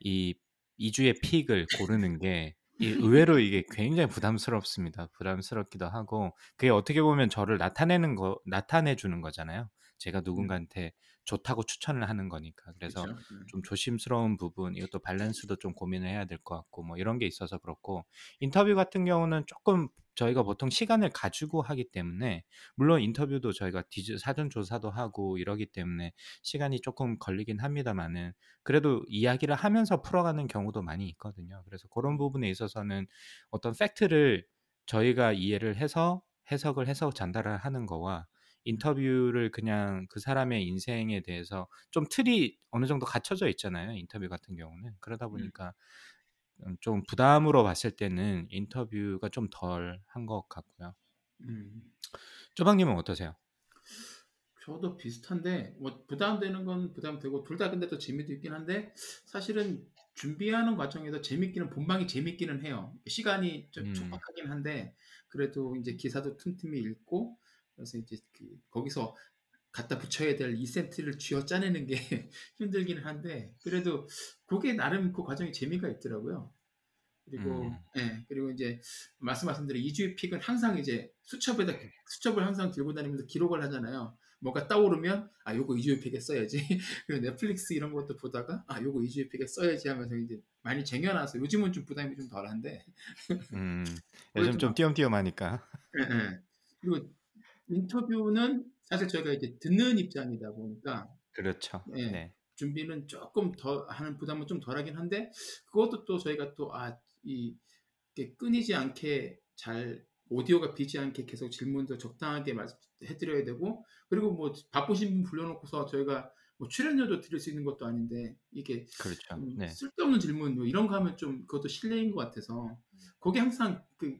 이 2주의 픽을 고르는 게 이 의외로 이게 굉장히 부담스럽습니다. 부담스럽기도 하고 그게 어떻게 보면 저를 나타내는 거 나타내 주는 거잖아요. 제가 누군가한테 좋다고 추천을 하는 거니까. 그래서 그렇죠. 음. 좀 조심스러운 부분 이것도 밸런스도 좀 고민을 해야 될 것 같고 뭐 이런 게 있어서 그렇고 인터뷰 같은 경우는 조금 저희가 보통 시간을 가지고 하기 때문에 물론 인터뷰도 저희가 디지, 사전 조사도 하고 이러기 때문에 시간이 조금 걸리긴 합니다만은 그래도 이야기를 하면서 풀어가는 경우도 많이 있거든요. 그래서 그런 부분에 있어서는 어떤 팩트를 저희가 이해를 해서 해석을 해서 전달을 하는 거와 인터뷰를 그냥 그 사람의 인생에 대해서 좀 틀이 어느 정도 갖춰져 있잖아요. 인터뷰 같은 경우는 그러다 보니까 음, 좀 부담으로 봤을 때는 인터뷰가 좀 덜 한 것 같고요. 음. 조방님은 어떠세요? 저도 비슷한데 뭐 부담되는 건 부담되고 둘 다 근데 또 재미도 있긴 한데 사실은 준비하는 과정에서 재밌기는 본방이 재밌기는 해요. 시간이 좀 음. 촉박하긴 한데 그래도 이제 기사도 틈틈이 읽고 그래서 이제 그 거기서 갖다 붙여야 될 2센트를 쥐어 짜내는 게 힘들기는 한데 그래도 그게 나름 그 과정에 재미가 있더라고요. 그리고 음. 예 그리고 이제 말씀하신 대로 2주의 픽은 항상 이제 수첩에다 수첩을 항상 들고 다니면서 기록을 하잖아요. 뭔가 떠오르면 아 요거 2주의 픽에 써야지. 그리고 넷플릭스 이런 것도 보다가 아 요거 2주의 픽에 써야지 하면서 이제 많이 쟁여놔서 요즘은 좀 부담이 좀 덜한데 음, 요즘 좀 막- 띄엄띄엄하니까. 예, 예. 그리고 인터뷰는 사실 저희가 이제 듣는 입장이다 보니까 그렇죠. 예. 네. 준비는 조금 더 하는 부담은 좀 덜하긴 한데 그것도 또 저희가 또아이 끊이지 않게 잘 오디오가 비지 않게 계속 질문도 적당하게 말- 해드려야 되고 그리고 뭐 바쁘신 분 불러놓고서 저희가 뭐 출연료도 드릴 수 있는 것도 아닌데 이게 그렇죠. 좀 네. 쓸데없는 질문 뭐 이런 거 하면 좀 그것도 실례인 것 같아서 거기 항상 그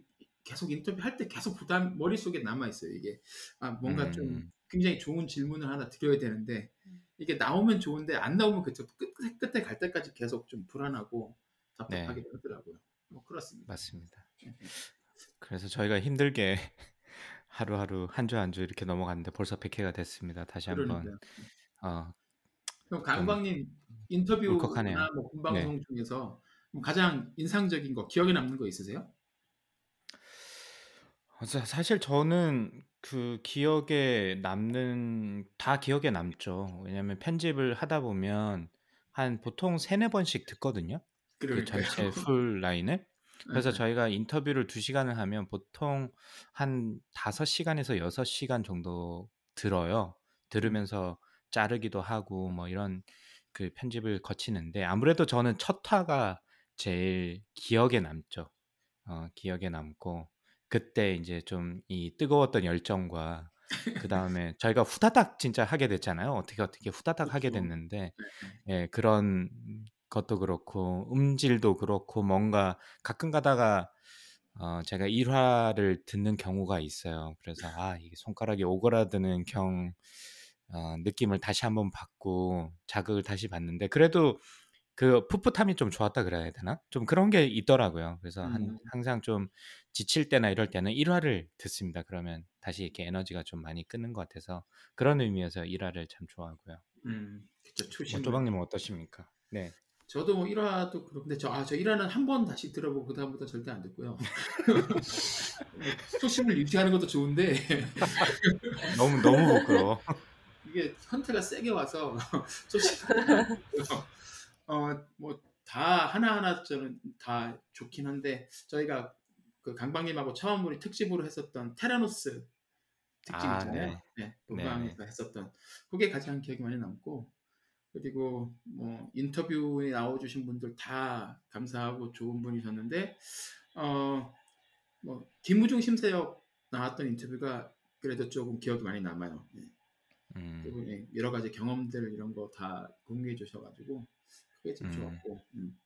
계속 인터뷰 할 때 계속 부담 머릿속에 남아 있어요 이게 아 뭔가 좀 음. 굉장히 좋은 질문을 하나 드려야 되는데 이게 나오면 좋은데 안 나오면 그쪽 끝, 끝에 갈 때까지 계속 좀 불안하고 답답하게 네. 되더라고요 뭐 그렇습니다 맞습니다. 그래서 저희가 힘들게 하루하루 한 주 한 주 이렇게 넘어갔는데 벌써 100회가 됐습니다. 다시 한번. 어, 그럼 강광님 인터뷰나. 뭐 본방송 중에서 뭐 가장 인상적인 거 기억에 남는 거 있으세요? 어, 사- 사실 저는 그 기억에 남는 다 기억에 남죠. 왜냐하면 편집을 하다 보면 한 보통 세네 번씩 듣거든요. 그 그러니까요. 전체 풀 라인을. 그래서 네. 저희가 인터뷰를 두 시간을 하면 보통 한 다섯 시간에서 여섯 시간 정도 들어요. 들으면서 자르기도 하고 뭐 이런 그 편집을 거치는데 아무래도 저는 첫 화가 제일 기억에 남죠. 어, 기억에 남고 그때 이제 좀 이 뜨거웠던 열정과 그 다음에 저희가 후다닥 진짜 하게 됐잖아요. 어떻게 어떻게 후다닥 하게 그렇죠. 됐는데 네. 예, 그런 것도 그렇고 음질도 그렇고 뭔가 가끔 가다가 어, 제가 1 화를 듣는 경우가 있어요. 그래서 아 이게 손가락이 오그라드는 경 어, 느낌을 다시 한번 받고 자극을 다시 받는데 그래도 그 풋풋함이 좀 좋았다 그래야 되나? 좀 그런 게 있더라고요. 그래서 한, 음. 항상 좀 지칠 때나 이럴 때는 1화를 듣습니다. 그러면 다시 이렇게 에너지가 좀 많이 끄는 것 같아서 그런 의미에서 1화를 참 좋아하고요. 음, 그쵸, 뭐 초심. 조방님은 어떠십니까? 네. 저도 뭐 1화도 그런데 저, 아, 저 1화는 한 번 다시 들어보고 그다음부터 절대 안 듣고요. 초심을 유지하는 것도 좋은데 너무 너무 부끄러워. 이게 현태가 세게 와서 초심 어뭐 다 하나하나 저는 다 좋긴 한데 저희가 그 강박님하고 처음 우리 특집으로 했었던 테라노스 특집 아, 있잖아요. 네. 네, 본방에서 했었던 그게 가장 기억이 많이 남고 그리고 뭐 인터뷰에 나와주신 분들 다 감사하고 좋은 분이셨는데 어뭐 김우중 심사역 나왔던 인터뷰가 그래도 조금 기억이 많이 남아요. 네. 음, 그리고 예, 여러 가지 경험들 이런 거 다 공유해 주셔가지고 그게 좀 음. 좋았고. 음.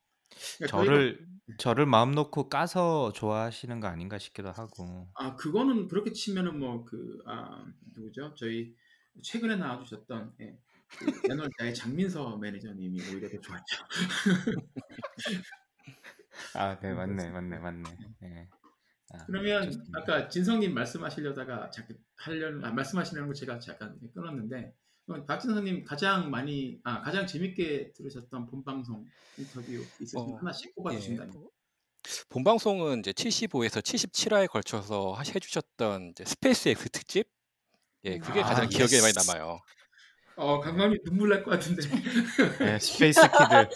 그러니까 저희가- 저를 저를 마음 놓고 까서 좋아하시는 거 아닌가 싶기도 하고. 아 그거는 그렇게 치면은 뭐 그 아 누구죠? 저희 최근에 나와주셨던 예, 그 애널자의 장민서 매니저님이 오히려 더 좋았죠. 아, 네, 맞네, 맞네, 맞네. 네. 아, 그러면 좋습니다. 아까 진성님 말씀하시려다가 잠깐 하려는 아, 말씀하시려는 거 제가 잠깐 끊었는데 박진성님 가장 많이 아 가장 재밌게 들으셨던 본 방송 인터뷰 있으시면 어, 하나씩 꼽아주신다면. 예. 본 방송은 이제 75에서 77화에 걸쳐서 하- 해주셨던 이제 스페이스 X 특집. 예, 그게 아, 가장 기억에 yes. 많이 남아요. 어 강박님 눈물 날 것 같은데. 네, 스페이스 키드.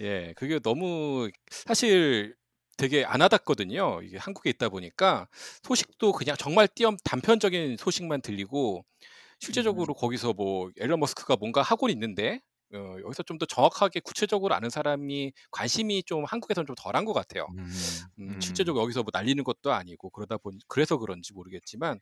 예, 그게 너무 사실 되게 안 와닿거든요. 이게 한국에 있다 보니까 소식도 그냥 정말 띄엄 단편적인 소식만 들리고 실제적으로 거기서 뭐 엘론 머스크가 뭔가 하고 있는데 어, 여기서 좀 더 정확하게 구체적으로 아는 사람이 관심이 좀 한국에서는 좀 덜한 것 같아요. 음, 음, 음. 실제적으로 여기서 뭐 날리는 것도 아니고 그러다 보니 그래서 그런지 모르겠지만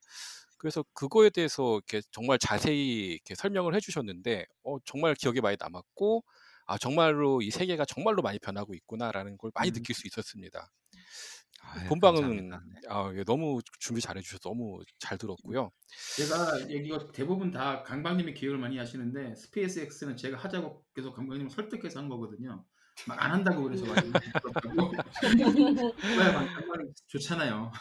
그래서 그거에 대해서 이렇게 정말 자세히 이렇게 설명을 해주셨는데 어, 정말 기억에 많이 남았고 아 정말로 이 세계가 정말로 많이 변하고 있구나라는 걸 많이 음. 느낄 수 있었습니다. 아유, 본방은 감사합니다. 아, 예, 너무 준비 잘해 주셔서 너무 잘 들었고요. 제가 이거 대부분 다 강박님이 기억을 많이 하시는데 스페이스 X는 제가 하자고 계속 강박님을 설득해서 한 거거든요. 막 안 한다고 그래서 강박님 좋잖아요.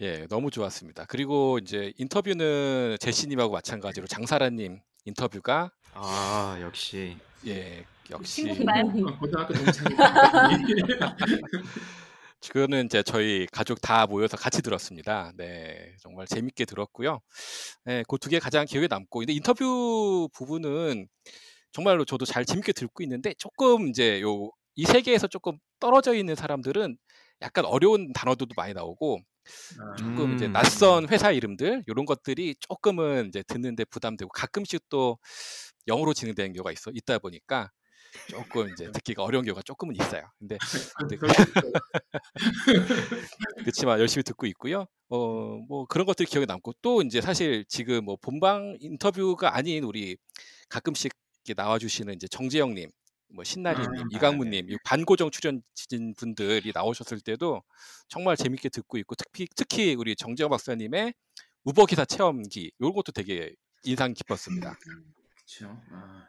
예, 너무 좋았습니다. 그리고 이제 인터뷰는 제시님하고 마찬가지로 장사라님 인터뷰가 아, 역시. 예, 역시 친구인가요? 고등학교 동창이다. 그거는 이제 저희 가족 다 모여서 같이 들었습니다. 네, 정말 재밌게 들었고요. 네, 그 두 개 가장 기억에 남고, 근데 인터뷰 부분은 정말로 저도 잘 재밌게 듣고 있는데 조금 이제 요 이 세계에서 조금 떨어져 있는 사람들은 약간 어려운 단어들도 많이 나오고 아, 조금 이제 음. 낯선 회사 이름들 이런 것들이 조금은 이제 듣는데 부담되고 가끔씩 또 영어로 진행되는 경우가 있어 있다 보니까 조금 이제 듣기가 어려운 경우가 조금은 있어요. 근데 네. 그렇지만 열심히 듣고 있고요. 어, 뭐 그런 것들이 기억에 남고 또 이제 사실 지금 뭐 본방 인터뷰가 아닌 우리 가끔씩 이렇게 나와주시는 이제 정재영님, 뭐 신나리님, 아, 이강문님, 이 반고정 출연진 분들이 나오셨을 때도 정말 재밌게 듣고 있고 특히 특히 우리 정재영 박사님의 우버 기사 체험기 이런 것도 되게 인상 깊었습니다. 그렇죠. 아,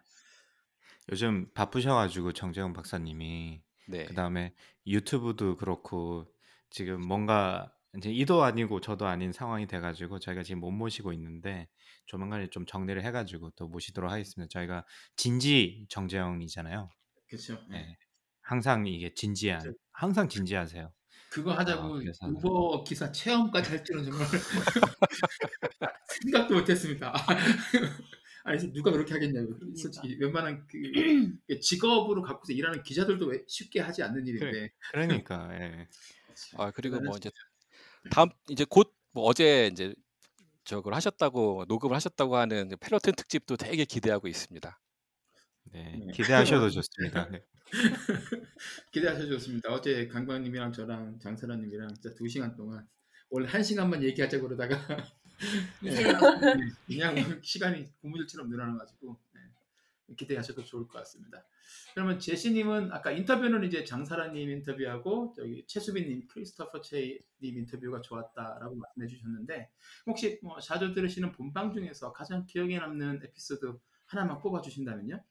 요즘 바쁘셔가지고 정재훈 박사님이 네, 그 다음에 유튜브도 그렇고 지금 뭔가 이제 이도 아니고 저도 아닌 상황이 돼가지고 저희가 지금 못 모시고 있는데 조만간에 좀 정리를 해가지고 또 모시도록 하겠습니다. 저희가 진지 정재영이잖아요. 그렇죠. 네. 네. 항상 이게 진지한, 항상 진지하세요. 그거 하자고 아, 그래서- 우버 기사 체험까지 할 줄은 정말 생각도 못했습니다. 아니 누가 그렇게 하겠냐고. 솔직히 웬만한 그 직업으로 갖고서 일하는 기자들도 왜 쉽게 하지 않는 일인데. 그러니까 예. 아 그리고 뭐. 이제 다음 이제 곧 뭐 어제 이제 저걸 하셨다고 녹음을 하셨다고 하는 패러튼 특집도 되게 기대하고 있습니다. 네, 네. 기대하셔도 좋습니다. 네. 기대하셔도 좋습니다. 어제 강광님이랑 저랑 장사라님이랑 진짜 두 시간 동안 원래 한 시간만 얘기하자 고 그러다가 그냥 시간이 고무줄처럼 늘어나가지고 네, 기대하셔도 좋을 것 같습니다. 그러면 제시님은 아까 인터뷰는 이제 장사라님 인터뷰하고 저기 최수빈님, 크리스토퍼 체이님 인터뷰가 좋았다라고 말씀해 주셨는데 혹시 뭐 자주 들으시는 본방 중에서 가장 기억에 남는 에피소드 하나만 꼽아 주신다면요?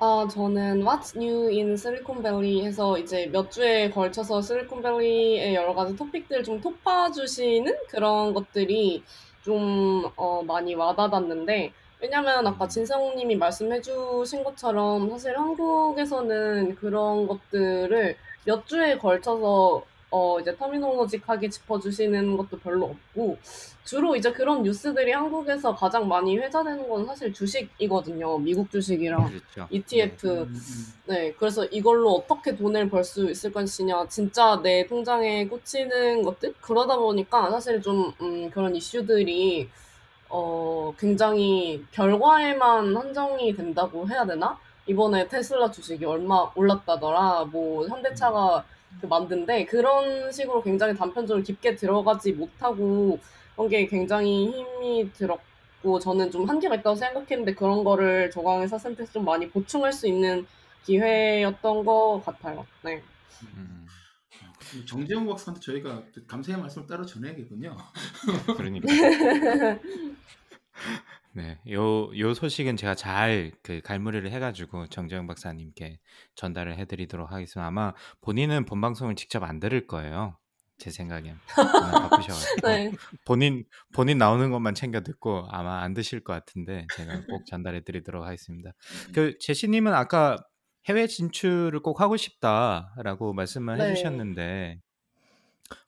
아, 저는 What's New in Silicon Valley 해서 이제 몇 주에 걸쳐서 실리콘밸리의 여러 가지 토픽들 좀 톱봐주시는 그런 것들이 좀 어, 많이 와닿았는데 왜냐면 아까 음. 진성 님이 말씀해 주신 것처럼 사실 한국에서는 그런 것들을 몇 주에 걸쳐서 어, 이제 터미놀로직하게 짚어주시는 것도 별로 없고, 주로 이제 그런 뉴스들이 한국에서 가장 많이 회자되는 건 사실 주식이거든요. 미국 주식이랑 그렇죠. ETF. 음, 음. 네, 그래서 이걸로 어떻게 돈을 벌 수 있을 것이냐, 진짜 내 통장에 꽂히는 것들? 그러다 보니까 사실 좀, 음, 그런 이슈들이, 어, 굉장히 결과에만 한정이 된다고 해야 되나? 이번에 테슬라 주식이 얼마 올랐다더라, 뭐, 현대차가 그 만든데, 그런 식으로 굉장히 단편적으로 깊게 들어가지 못하고, 그런 게 굉장히 힘이 들었고, 저는 좀 한계가 있다고 생각했는데, 그런 거를 저강의 사센터에서 좀 많이 보충할 수 있는 기회였던 것 같아요. 네. 음, 정재영 박사한테 저희가 감사의 말씀을 따로 전해야겠군요. 그러니까. 네, 요, 요 소식은 제가 잘 그 갈무리를 해가지고 정재영 박사님께 전달을 해드리도록 하겠습니다. 아마 본인은 본 방송을 직접 안 들을 거예요. 제 생각엔 바쁘셔가지고 네. 본인 본인 나오는 것만 챙겨 듣고 아마 안 드실 것 같은데 제가 꼭 전달해 드리도록 하겠습니다. 그 제시님은 아까 해외 진출을 꼭 하고 싶다라고 말씀을 네. 해주셨는데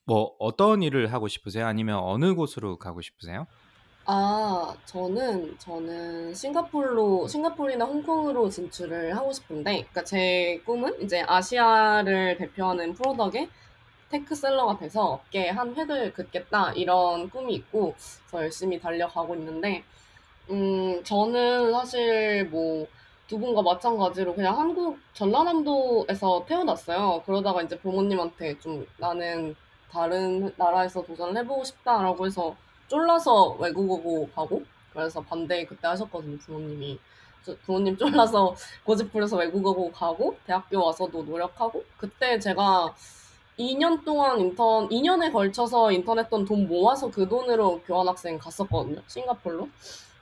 뭐 어떤 일을 하고 싶으세요? 아니면 어느 곳으로 가고 싶으세요? 아, 저는, 저는 싱가폴로, 싱가폴이나 홍콩으로 진출을 하고 싶은데, 그러니까 제 꿈은 이제 아시아를 대표하는 프로덕의 테크셀러가 돼서 업계에 한 획을 긋겠다, 이런 꿈이 있고, 그래서 열심히 달려가고 있는데, 음, 저는 사실 뭐, 두 분과 마찬가지로 그냥 한국 전라남도에서 태어났어요. 그러다가 이제 부모님한테 좀 나는 다른 나라에서 도전을 해보고 싶다라고 해서 쫄라서 외국어고 가고 그래서 반대 그때 하셨거든요 부모님이. 저- 부모님 쫄라서 고집 부려서 외국어고 가고 대학교 와서도 노력하고 그때 제가 2년 동안 인턴 2년에 걸쳐서 인턴 했던 돈 모아서 그 돈으로 교환학생 갔었거든요 싱가폴로.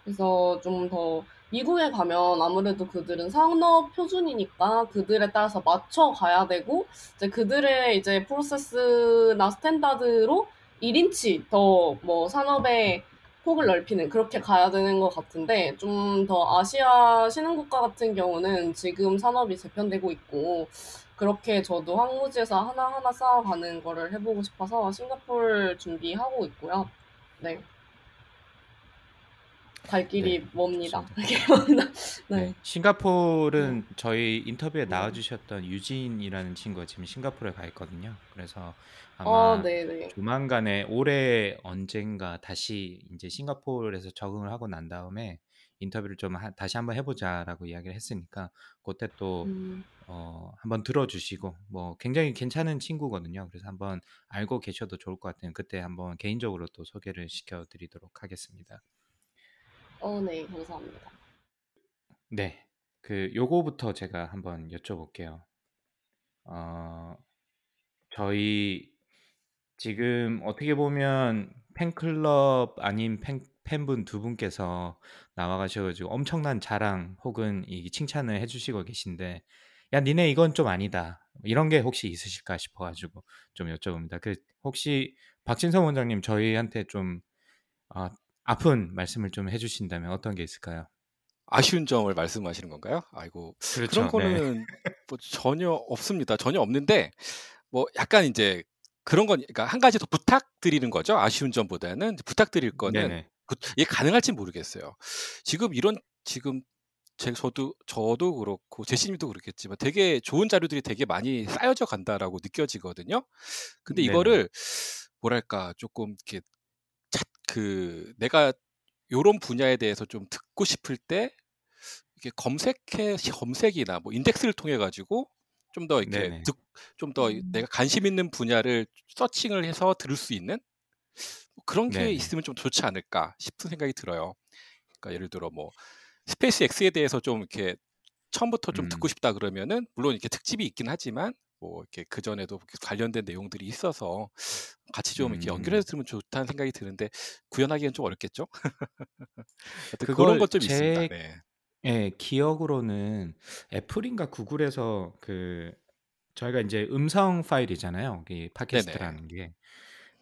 그래서 좀 더 미국에 가면 아무래도 그들은 산업 표준이니까 그들에 따라서 맞춰 가야 되고 이제 그들의 이제 프로세스나 standard로 1인치 더 뭐 산업의 폭을 넓히는 그렇게 가야 되는 것 같은데 좀 더 아시아 신흥국가 같은 경우는 지금 산업이 재편되고 있고 그렇게 저도 항우지에서 하나하나 쌓아가는 거를 해보고 싶어서 싱가포르 준비하고 있고요. 네. 갈 길이 네, 멉니다. 네, 네. 싱가포르는 저희 인터뷰에 네. 나와주셨던 유진이라는 친구가 지금 싱가포르에 가 있거든요. 그래서 아, 아마 네네. 조만간에 올해 언젠가 다시 이제 싱가포르에서 적응을 하고 난 다음에 인터뷰를 좀 하- 다시 한번 해 보자라고 이야기를 했으니까 그때 또 음, 어, 한번 들어 주시고 뭐 굉장히 괜찮은 친구거든요. 그래서 한번 알고 계셔도 좋을 것 같아요. 그때 한번 개인적으로 또 소개를 시켜 드리도록 하겠습니다. 어, 네, 감사합니다. 네, 그 요거부터 제가 한번 여쭤볼게요. 어, 저희 지금 어떻게 보면 팬클럽 아닌 팬, 팬분 두 분께서 나와 가셔가지고 엄청난 자랑 혹은 이 칭찬을 해주시고 계신데 야 니네 이건 좀 아니다 이런 게 혹시 있으실까 싶어가지고 좀 여쭤봅니다. 그 혹시 박진성 원장님 저희한테 좀 아, 아픈 말씀을 좀 해주신다면 어떤 게 있을까요? 아쉬운 점을 말씀하시는 건가요? 아이고 그렇죠. 그런 네. 거는 뭐 전혀 없습니다. 전혀 없는데 뭐 약간 이제 그런 건 그러니까 한 가지 더 부탁드리는 거죠. 아쉬운 점보다는 부탁드릴 거는 네네. 그- 이게 가능할지 모르겠어요. 지금 이런 지금 제 저도 저도 그렇고 제시님도 그렇겠지만 되게 좋은 자료들이 되게 많이 쌓여져 간다라고 느껴지거든요. 근데 네네. 이거를 뭐랄까 조금 이렇게 차- 그 내가 요런 분야에 대해서 좀 듣고 싶을 때 이게 검색해 검색이나 뭐 인덱스를 통해 가지고 좀 더 이렇게 네네. 좀더 음. 내가 관심 있는 분야를 서칭을 해서 들을 수 있는 뭐 그런 게 네네. 있으면 좀 좋지 않을까 싶은 생각이 들어요. 그러니까 예를 들어 뭐 스페이스 X에 대해서 좀 이렇게 처음부터 좀 듣고 음. 싶다 그러면은 물론 이렇게 특집이 있긴 하지만 뭐 이렇게 그 전에도 관련된 내용들이 있어서 같이 좀 이렇게 음. 연결해서 들으면 좋다는 생각이 드는데 구현하기엔 좀 어렵겠죠? 그런 건좀 있습니다. 제 네. 예, 기억으로는 애플인가 구글에서 그 저희가 이제 음성 파일이잖아요. 이 네네. 팟캐스트라는 게.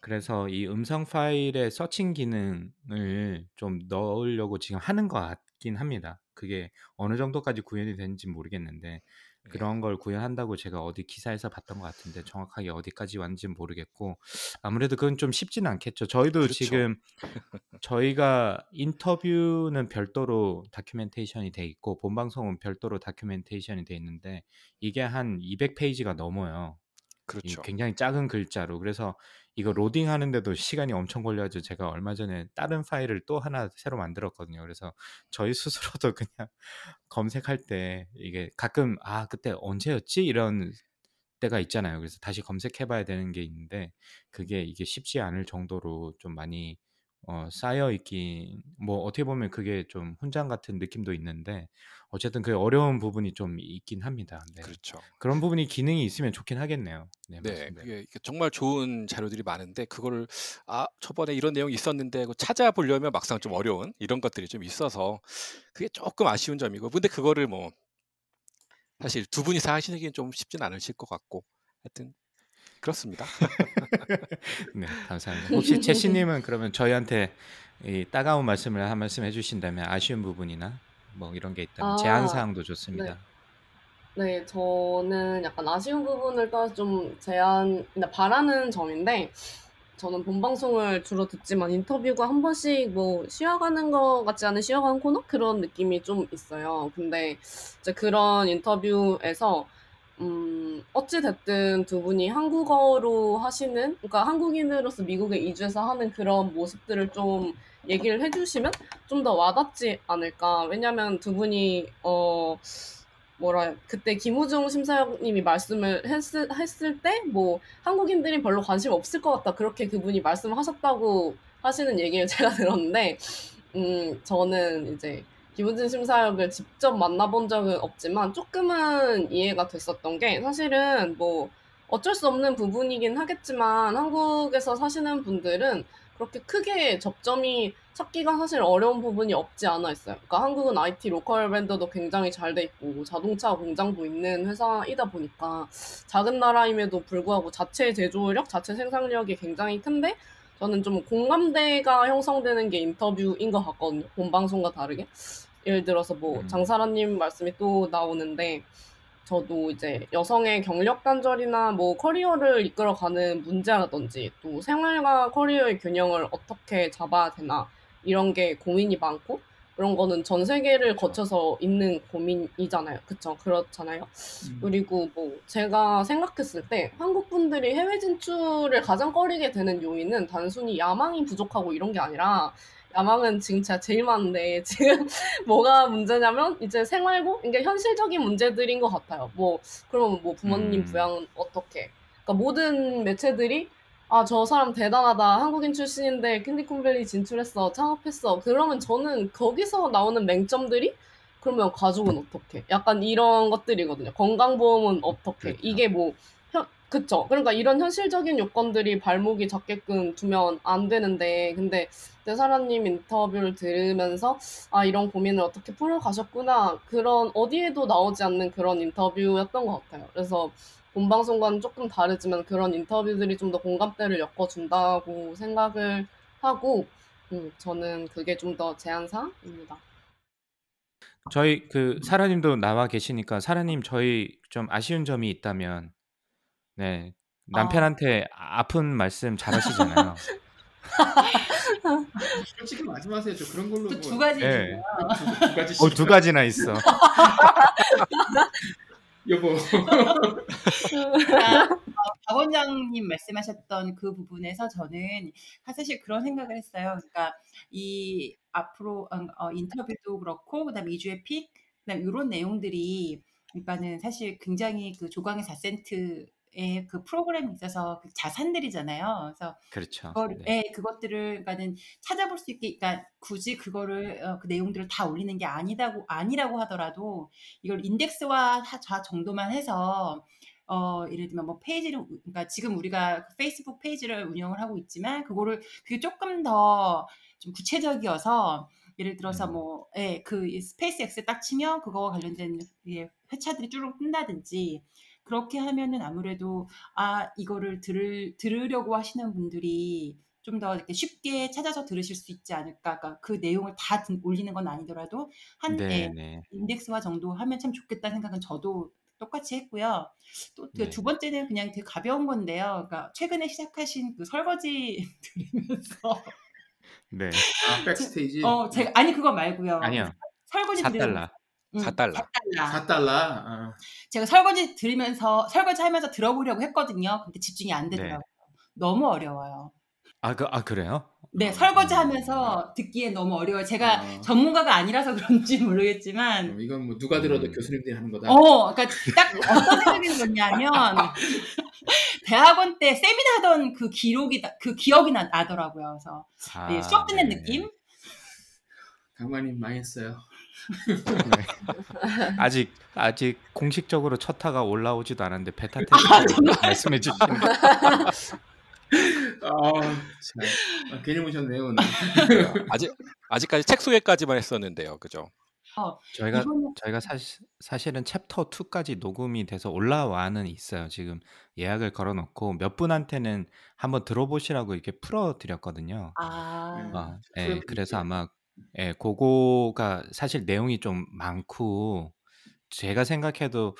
그래서 이 음성 파일에 서칭 기능을 좀 넣으려고 지금 하는 것 같긴 합니다. 그게 어느 정도까지 구현이 되는지 모르겠는데 예. 그런 걸 구현한다고 제가 어디 기사에서 봤던 것 같은데 정확하게 어디까지 왔는지는 모르겠고 아무래도 그건 좀 쉽지는 않겠죠. 저희도 그렇죠. 지금 저희가 인터뷰는 별도로 다큐멘테이션이 돼 있고 본 방송은 별도로 다큐멘테이션이 돼 있는데 이게 한 200페이지가 넘어요. 이 그렇죠. 굉장히 작은 글자로 그래서 이거 로딩 하는데도 시간이 엄청 걸려가지고 제가 얼마 전에 다른 파일을 또 하나 새로 만들었거든요. 그래서 저희 스스로도 그냥 검색할 때 이게 가끔 아 그때 언제였지 이런 때가 있잖아요. 그래서 다시 검색해봐야 되는 게 있는데 그게 이게 쉽지 않을 정도로 좀 많이 어, 쌓여 있긴 뭐 어떻게 보면 그게 좀 훈장 같은 느낌도 있는데 어쨌든 그 어려운 부분이 좀 있긴 합니다. 네. 그렇죠. 그런 부분이 기능이 있으면 좋긴 하겠네요. 네, 네. 그게 정말 좋은 자료들이 많은데 그거를 아 저번에 이런 내용이 있었는데 찾아보려면 막상 좀 어려운 이런 것들이 좀 있어서 그게 조금 아쉬운 점이고 근데 그거를 뭐 사실 두 분이서 하시기는 좀 쉽진 않으실 것 같고 하여튼 그렇습니다. 네, 감사합니다. 혹시 제시님은 그러면 저희한테 이 따가운 말씀을 한 말씀 해주신다면 아쉬운 부분이나 뭐 이런 게 있다면 아, 사항도 좋습니다. 네, 저는 약간 아쉬운 부분을 따서 좀 제안, 그러니까 바라는 점인데, 저는 본방송을 주로 듣지만 인터뷰가 한 번씩 뭐 쉬어가는 것 같지 않은 쉬어가는 코너? 그런 느낌이 좀 있어요. 근데 이제 그런 인터뷰에서, 음, 어찌됐든 두 분이 한국어로 하시는, 그러니까 한국인으로서 미국에 이주해서 하는 그런 모습들을 좀 얘기를 해주시면 좀 더 와닿지 않을까. 왜냐면 두 분이, 어, 뭐라 그때 김우중 심사위원님이 말씀을 했을, 했을 때 뭐 한국인들이 별로 관심 없을 것 같다 그렇게 그분이 말씀하셨다고 하시는 얘기를 제가 들었는데 음 저는 이제 김우중 심사역을 직접 만나본 적은 없지만 조금은 이해가 됐었던 게 사실은 뭐 어쩔 수 없는 부분이긴 하겠지만 한국에서 사시는 분들은 그렇게 크게 접점이 찾기가 사실 어려운 부분이 없지 않아 있어요. 그러니까 한국은 IT 로컬 밴더도 굉장히 잘 돼 있고 자동차 공장도 있는 회사이다 보니까 작은 나라임에도 불구하고 자체 제조력, 자체 생산력이 굉장히 큰데 저는 좀 공감대가 형성되는 게 인터뷰인 것 같거든요. 본방송과 다르게. 예를 들어서 뭐 음. 장사라님 말씀이 또 나오는데 저도 이제 여성의 경력 단절이나 뭐 커리어를 이끌어가는 문제라든지 또 생활과 커리어의 균형을 어떻게 잡아야 되나 이런 게 고민이 많고 그런 거는 전 세계를 거쳐서 있는 고민이잖아요. 그쵸? 그렇잖아요. 음. 그리고 뭐 제가 생각했을 때 한국 분들이 해외 진출을 가장 꺼리게 되는 요인은 단순히 야망이 부족하고 이런 게 아니라 야망은 지금 제가 제일 많은데 지금 뭐가 문제냐면 이제 생활고 이게 현실적인 문제들인 것 같아요. 뭐 그러면 뭐 부모님 음. 부양은 어떻게? 그러니까 모든 매체들이 아 저 사람 대단하다 한국인 출신인데 캔디콘밸리 진출했어 창업했어 그러면 저는 거기서 나오는 맹점들이 그러면 가족은 어떻게? 약간 이런 것들이거든요. 건강보험은 어떻게? 그렇죠. 이게 뭐 현, 그쵸? 그러니까 이런 현실적인 요건들이 발목이 잡게끔 두면 안 되는데 근데 대사라님 인터뷰를 들으면서 아 이런 고민을 어떻게 풀어가셨구나 그런 어디에도 나오지 않는 그런 인터뷰였던 것 같아요. 그래서 본 방송과는 조금 다르지만 그런 인터뷰들이 좀 더 공감대를 엮어준다고 생각을 하고 음, 저는 그게 좀 더 제안사입니다. 저희 그 사라님도 나와 계시니까 사라님 저희 좀 아쉬운 점이 있다면 네 아, 남편한테 아 픈 말씀 잘하시잖아요. 솔직히 말씀하세요. 저 그런 걸로 또뭐두 가지 네. 있네요. 두, 두 가지 어, 두 가지나 있어. 여보. 어, 박 원장님 말씀하셨던 그 부분에서 저는 사실 그런 생각을 했어요. 그러니까 이 앞으로 음, 어, 인터뷰도 그렇고 그다음에 이주의 픽, 그다음 이런 내용들이 그러니까는 사실 굉장히 그 조광의 4센트 의그 프로그램에 있어서 그 자산들이잖아요. 그래서 그렇죠. 그거를 네. 예, 그것들을 그러니까는 찾아볼 수 있게 그러니까 굳이 그거를 어, 그 내용들을 다 올리는 게 아니다고 아니라고 하더라도 이걸 인덱스화 하- 자 정도만 해서 어 예를 들면 뭐 페이지를 우- 그러니까 지금 우리가 그 페이스북 페이지를 운영을 하고 있지만 그거를 그게 조금 더 좀 구체적이어서 예를 들어서 음. 뭐 예, 그 스페이스 X 딱 치면 그거와 관련된 예, 회차들이 쭉 뜬다든지 그렇게 하면은 아무래도 아 이거를 들을 들으려고 하시는 분들이 좀 더 이렇게 쉽게 찾아서 들으실 수 있지 않을까. 그러니까 그 내용을 다 든- 올리는 건 아니더라도 한 예, 네, 네. 인덱스화 정도 하면 참 좋겠다는 생각은 저도 똑같이 했고요. 또그 네. 두 번째는 그냥 되게 가벼운 건데요. 그러니까 최근에 시작하신 그 설거지 들으면서 네. 아, 백스테이지 어 제가 아니 그거 말고요. 아니요. 설거지 들으면서 4달러. 음, 4달러. 4달러. 4달러. 아, 제가 설거지 들으면서 설거지 하면서 들어보려고 했거든요. 근데 집중이 안 네. 되더라고요. 너무 어려워요. 아, 그, 아 그래요? 네, 설거지 하면서 듣기에 너무 어려워요. 제가 아. 전문가가 아니라서 그런지 모르겠지만, 음, 이건 뭐 누가 들어도 음. 교수님들이 하는 거다. 어, 그러니까 딱 어떤 생각이 들었냐면, 대학원 때 세미나 하던 그 기록이, 나- 그 기억이 나, 나더라고요. 그래서 아, 네, 수업 듣는 네. 느낌? 강만님 많이 했어요. 아직 아직 공식적으로 첫 타가 올라오지도 않았는데 베타 테스트 말씀해 주시는 거. 아, 참. 아, 괜히 모셨네요 오늘. 아직 아직까지 책 소개까지만 했었는데요. 그죠? 저희가 이거는- 저희가 사실 사실은 챕터 2까지 녹음이 돼서 올라와는 있어요. 지금 예약을 걸어 놓고 몇 분한테는 한번 들어보시라고 이렇게 풀어 드렸거든요. 아, 아, 네, 예. 그래서 아마 예, 그거가 사실 내용이 좀 많고 제가 생각해도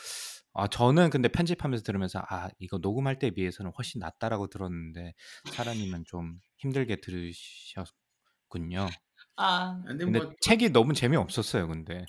아, 저는 근데 편집하면서 들으면서 아, 이거 녹음할 때에 비해서는 훨씬 낫다라고 들었는데 사라님은 좀 힘들게 들으셨군요. 아, 근데 근데 뭐 책이 너무 재미없었어요, 근데.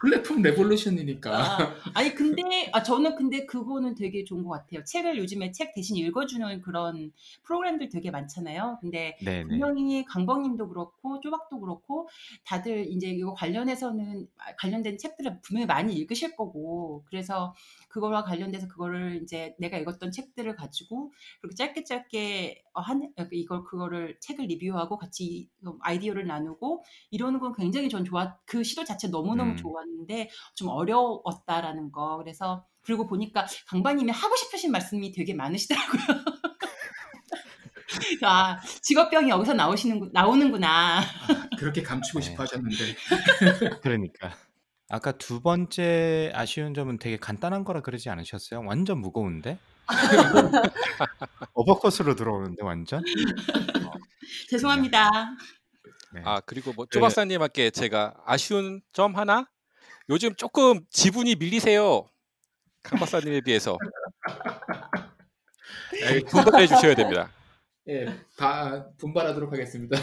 플랫폼 레볼루션이니까. 아, 아니 근데 아 저는 근데 그거는 되게 좋은 것 같아요. 책을 요즘에 책 대신 읽어주는 그런 프로그램들 되게 많잖아요. 근데 네, 네. 분명히 강범님도 그렇고 쪼박도 그렇고 다들 이제 이거 관련해서는 관련된 책들을 분명히 많이 읽으실 거고 그래서 그거와 관련돼서 그거를 이제 내가 읽었던 책들을 가지고 그렇게 짧게 짧게 어, 한 이걸 그거를 책을 리뷰하고 같이 아이디어를 나누고 이러는 건 굉장히 전 좋아 그 시도 자체 너무 너무 음. 좋았는데 좀 어려웠다라는 거 그래서 그리고 보니까 강반님이 하고 싶으신 말씀이 되게 많으시더라고요. 아 직업병이 여기서 나오시는 나오는구나. 그렇게 감추고 네. 싶어 하셨는데. 그러니까. 아까 두 번째 아쉬운 점은 되게 간단한 거라 그러지 않으셨어요? 완전 무거운데? 오버컷으로 들어오는데 완전? 죄송합니다. 네. 아 그리고 뭐 그- 조박사님께 제가 아쉬운 점 하나 요즘 조금 지분이 밀리세요 강 박사님에 비해서 에이, 분발해 주셔야 됩니다. 예, 다 분발하도록 하겠습니다.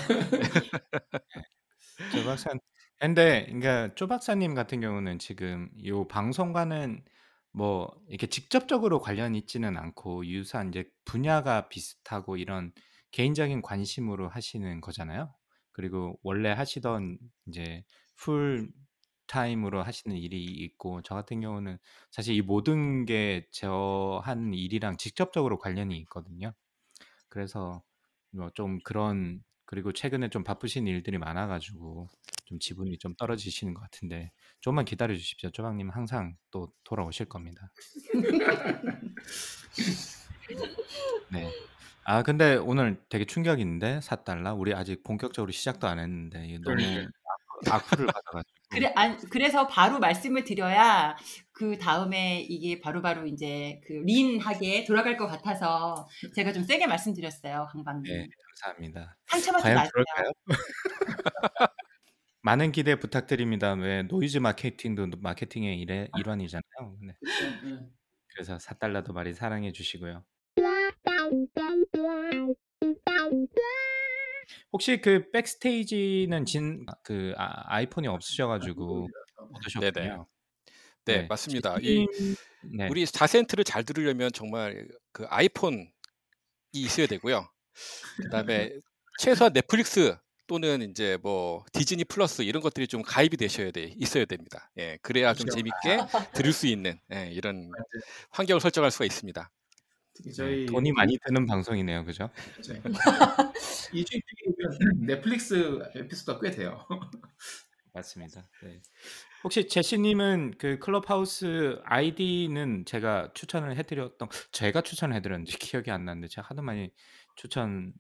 조 박사 근데 그러니까 쪼 박사님 같은 경우는 지금 요 방송과는 뭐 이렇게 직접적으로 관련 있지는 않고 유사한 이제 분야가 비슷하고 이런 개인적인 관심으로 하시는 거잖아요. 그리고 원래 하시던 이제 풀 타임으로 하시는 일이 있고 저 같은 경우는 사실 이 모든 게 저 하는 일이랑 직접적으로 관련이 있거든요. 그래서 뭐 좀 그런 그리고 최근에 좀 바쁘신 일들이 많아 가지고 좀 지분이 좀 떨어지시는 것 같은데 조금만 기다려 주십시오. 조박님 항상 또 돌아오실 겁니다. 네. 아 근데 오늘 되게 충격인데 4달러 우리 아직 본격적으로 시작도 안 했는데 이게 너무. 악플을 받아가지고 그래 안, 그래서 바로 말씀을 드려야 그 다음에 이게 바로 바로 이제 그 린하게 돌아갈 것 같아서 제가 좀 세게 말씀드렸어요 강박님. 네 감사합니다. 상처받지 마세요. 많은 기대 부탁드립니다. 왜 노이즈 마케팅도 마케팅의 일의 일환이잖아요. 네. 예. 그래서 4달러도 많이 사랑해 주시고요. 혹시 그 backstage는 지금 아이폰이 없으셔가지고 못 네네. 네, 네. 맞습니다. 이 네. 우리 자센트를 잘 들으려면 정말 그 아이폰이 있어야 되고요. 그다음에 최소한 넷플릭스 또는 이제 뭐 디즈니 플러스 이런 것들이 좀 가입이 되셔야 돼 있어야 됩니다. 예, 그래야 좀 그렇죠. 재밌게 들을 수 있는 예, 이런 환경을 설정할 수가 있습니다. 특히 네, 저희 돈이 많이 드는 방송이네요, 그죠? 네. 이주일 넷플릭스 에피소드가 꽤 돼요. 맞습니다. 네. 혹시 제시님은 그 클럽하우스 아이디는 제가 추천을 해드렸던 제가 추천을 해드렸는지 기억이 안 나는데 제가 하도 많이 추천을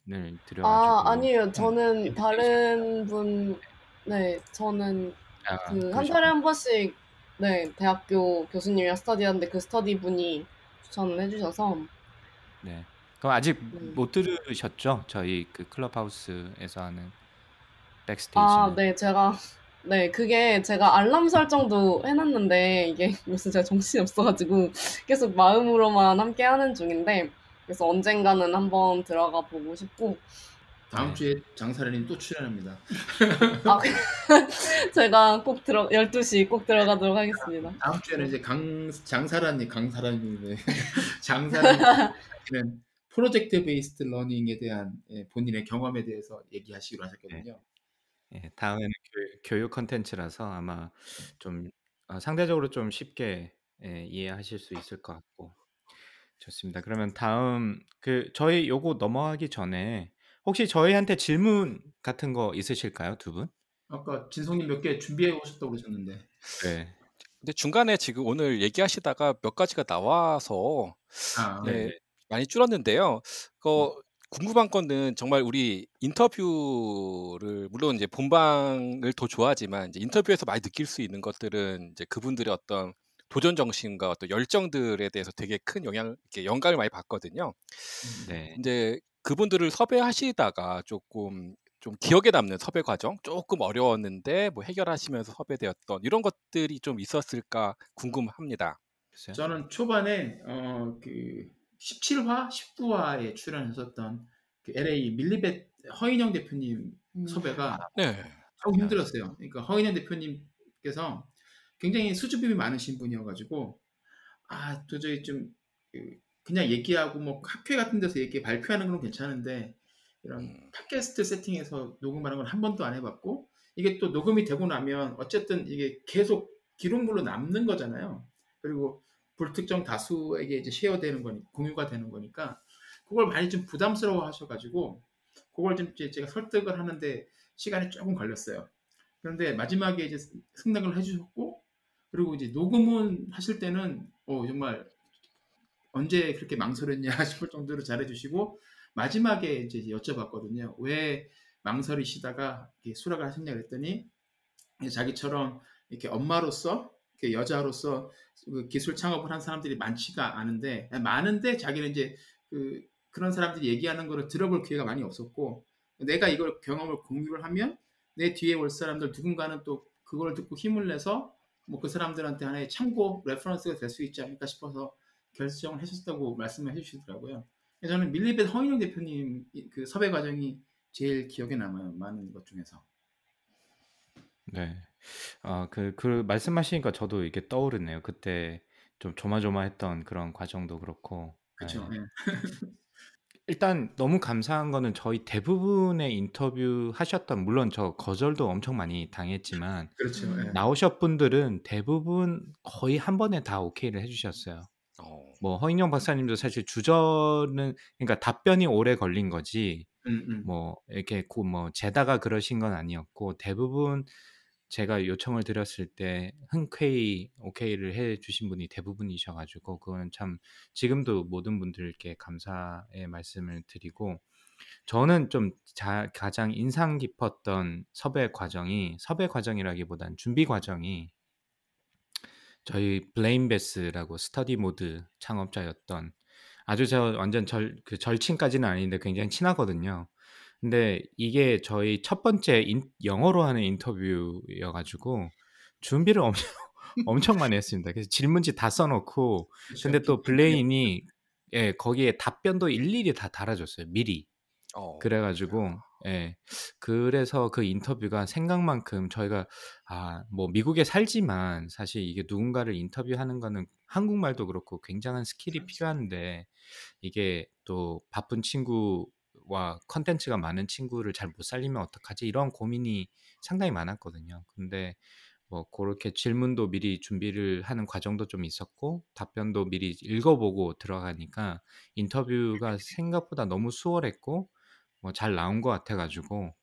드려가지고 아, 아니에요. 네. 저는 다른 분, 네, 저는 아, 그한 그러셨구나. 달에 한 번씩, 네, 대학교 교수님이랑 스터디하는데 그 스터디 분이 추천을 해주셔서, 네. 그럼 아직 음. 못 들으셨죠? 저희 그 클럽하우스에서 하는 백스테이지는. 아, 네, 제가 네, 그게 제가 알람 설정도 해놨는데 이게 요새 제가 정신이 없어가지고 계속 마음으로만 함께 하는 중인데 그래서 언젠가는 한번 들어가 보고 싶고 다음 네. 주에 장사라님 또 출연합니다. 아, 제가 꼭 들어 12시 꼭 들어가도록 하겠습니다. 다음 주에는 이제 강 장사라님 강사라님인데 장사라님은 project based learning에 대한 예, 본인의 경험에 대해서 얘기하시기로 하셨거든요. 예, 다음에는 교육, 교육 컨텐츠라서 아마 좀 어, 상대적으로 좀 쉽게 예, 이해하실 수 있을 것 같고 좋습니다. 그러면 다음 그 저희 요거 넘어가기 전에 혹시 저희한테 질문 같은 거 있으실까요, 두 분? 아까 진성님 몇 개 준비해 오셨다고 그러셨는데 네. 근데 중간에 지금 오늘 얘기하시다가 몇 가지가 나와서 아, 네, 네. 많이 줄었는데요. 그 궁금한 거는 정말 우리 인터뷰를 물론 이제 본방을 더 좋아하지만 이제 인터뷰에서 많이 느낄 수 있는 것들은 이제 그분들의 어떤 도전 정신과 어떤 열정들에 대해서 되게 큰 영향, 이렇게 영감을 많이 받거든요. 네. 이제 그분들을 섭외하시다가 조금 좀 기억에 남는 섭외 과정, 조금 어려웠는데 뭐 해결하시면서 섭외되었던 이런 것들이 좀 있었을까 궁금합니다. 저는 초반에 어, 그 17화, 19화에 출연하셨던 그 LA 밀리벳 허인영 대표님 음. 섭외가 네. 참 힘들었어요. 그러니까 허인영 대표님께서 굉장히 수줍음이 많으신 분이어가지고 아 도저히 좀 그, 그냥 얘기하고 뭐 학회 같은 데서 얘기 발표하는 건 괜찮은데 이런 음. 팟캐스트 세팅에서 녹음하는 건 한 번도 안 해봤고 이게 또 녹음이 되고 나면 어쨌든 이게 계속 기록물로 남는 거잖아요. 그리고 불특정 다수에게 이제 쉐어되는 거니 공유가 되는 거니까 그걸 많이 좀 부담스러워 하셔가지고 그걸 좀 제가 설득을 하는데 시간이 조금 걸렸어요. 그런데 마지막에 이제 승낙을 해주셨고 그리고 이제 녹음은 하실 때는 어, 정말 언제 그렇게 망설였냐 싶을 정도로 잘해주시고 마지막에 이제 여쭤봤거든요. 왜 망설이시다가 수락을 하셨냐 그랬더니 자기처럼 이렇게 엄마로서 이렇게 여자로서 그 기술 창업을 한 사람들이 많지가 않은데 많은데 자기는 이제 그 그런 사람들이 얘기하는 거를 들어볼 기회가 많이 없었고 내가 이걸 경험을 공유를 하면 내 뒤에 올 사람들 누군가는 또 그걸 듣고 힘을 내서 뭐 그 사람들한테 하나의 참고 reference가 될 수 있지 않을까 싶어서 결정을 하셨다고 말씀을 해주시더라고요. 저는 밀리벳 허인영 대표님 그 섭외 과정이 제일 기억에 남아요. 많은 것 중에서. 네. 아, 그, 그 말씀하시니까 저도 이게 떠오르네요. 그때 좀 조마조마했던 그런 과정도 그렇고. 그렇죠. 네. 예. 일단 너무 감사한 거는 저희 대부분의 인터뷰 하셨던 물론 저 거절도 엄청 많이 당했지만 그렇죠. 예. 나오셨 분들은 대부분 거의 한 번에 다 오케이를 해주셨어요. 어. 뭐 허인영 박사님도 사실 주저는 그러니까 답변이 오래 걸린 거지 음, 음. 뭐 이렇게 고 뭐 재다가 그러신 건 아니었고 대부분 제가 요청을 드렸을 때 흔쾌히 오케이를 해 주신 분이 대부분이셔 가지고 그거는 참 지금도 모든 분들께 감사의 말씀을 드리고 저는 좀 자, 가장 인상 깊었던 섭외 과정이 섭외 과정이라기보단 준비 과정이 저희 블레임베스라고 스터디 모드 창업자였던 아주 저 완전 절, 그 절친까지는 아닌데 굉장히 친하거든요. 근데 이게 저희 첫 번째 인, 영어로 하는 인터뷰여 가지고 준비를 엄청 엄청 많이 했습니다. 그래서 질문지 다 써놓고 그렇죠. 근데 또 블레인이 예 거기에 답변도 일일이 다 달아줬어요 미리. 어. 그래가지고 예 그래서 그 인터뷰가 생각만큼 저희가 아 뭐 미국에 살지만 사실 이게 누군가를 인터뷰하는 거는 한국말도 그렇고 굉장한 스킬이 필요한데 이게 또 바쁜 친구 와 컨텐츠가 많은 친구를 잘 못 살리면 어떡하지 이런 고민이 상당히 많았거든요. 근데 뭐 그렇게 질문도 미리 준비를 하는 과정도 좀 있었고 답변도 미리 읽어보고 들어가니까 인터뷰가 생각보다 너무 수월했고 뭐 잘 나온 것 같아가지고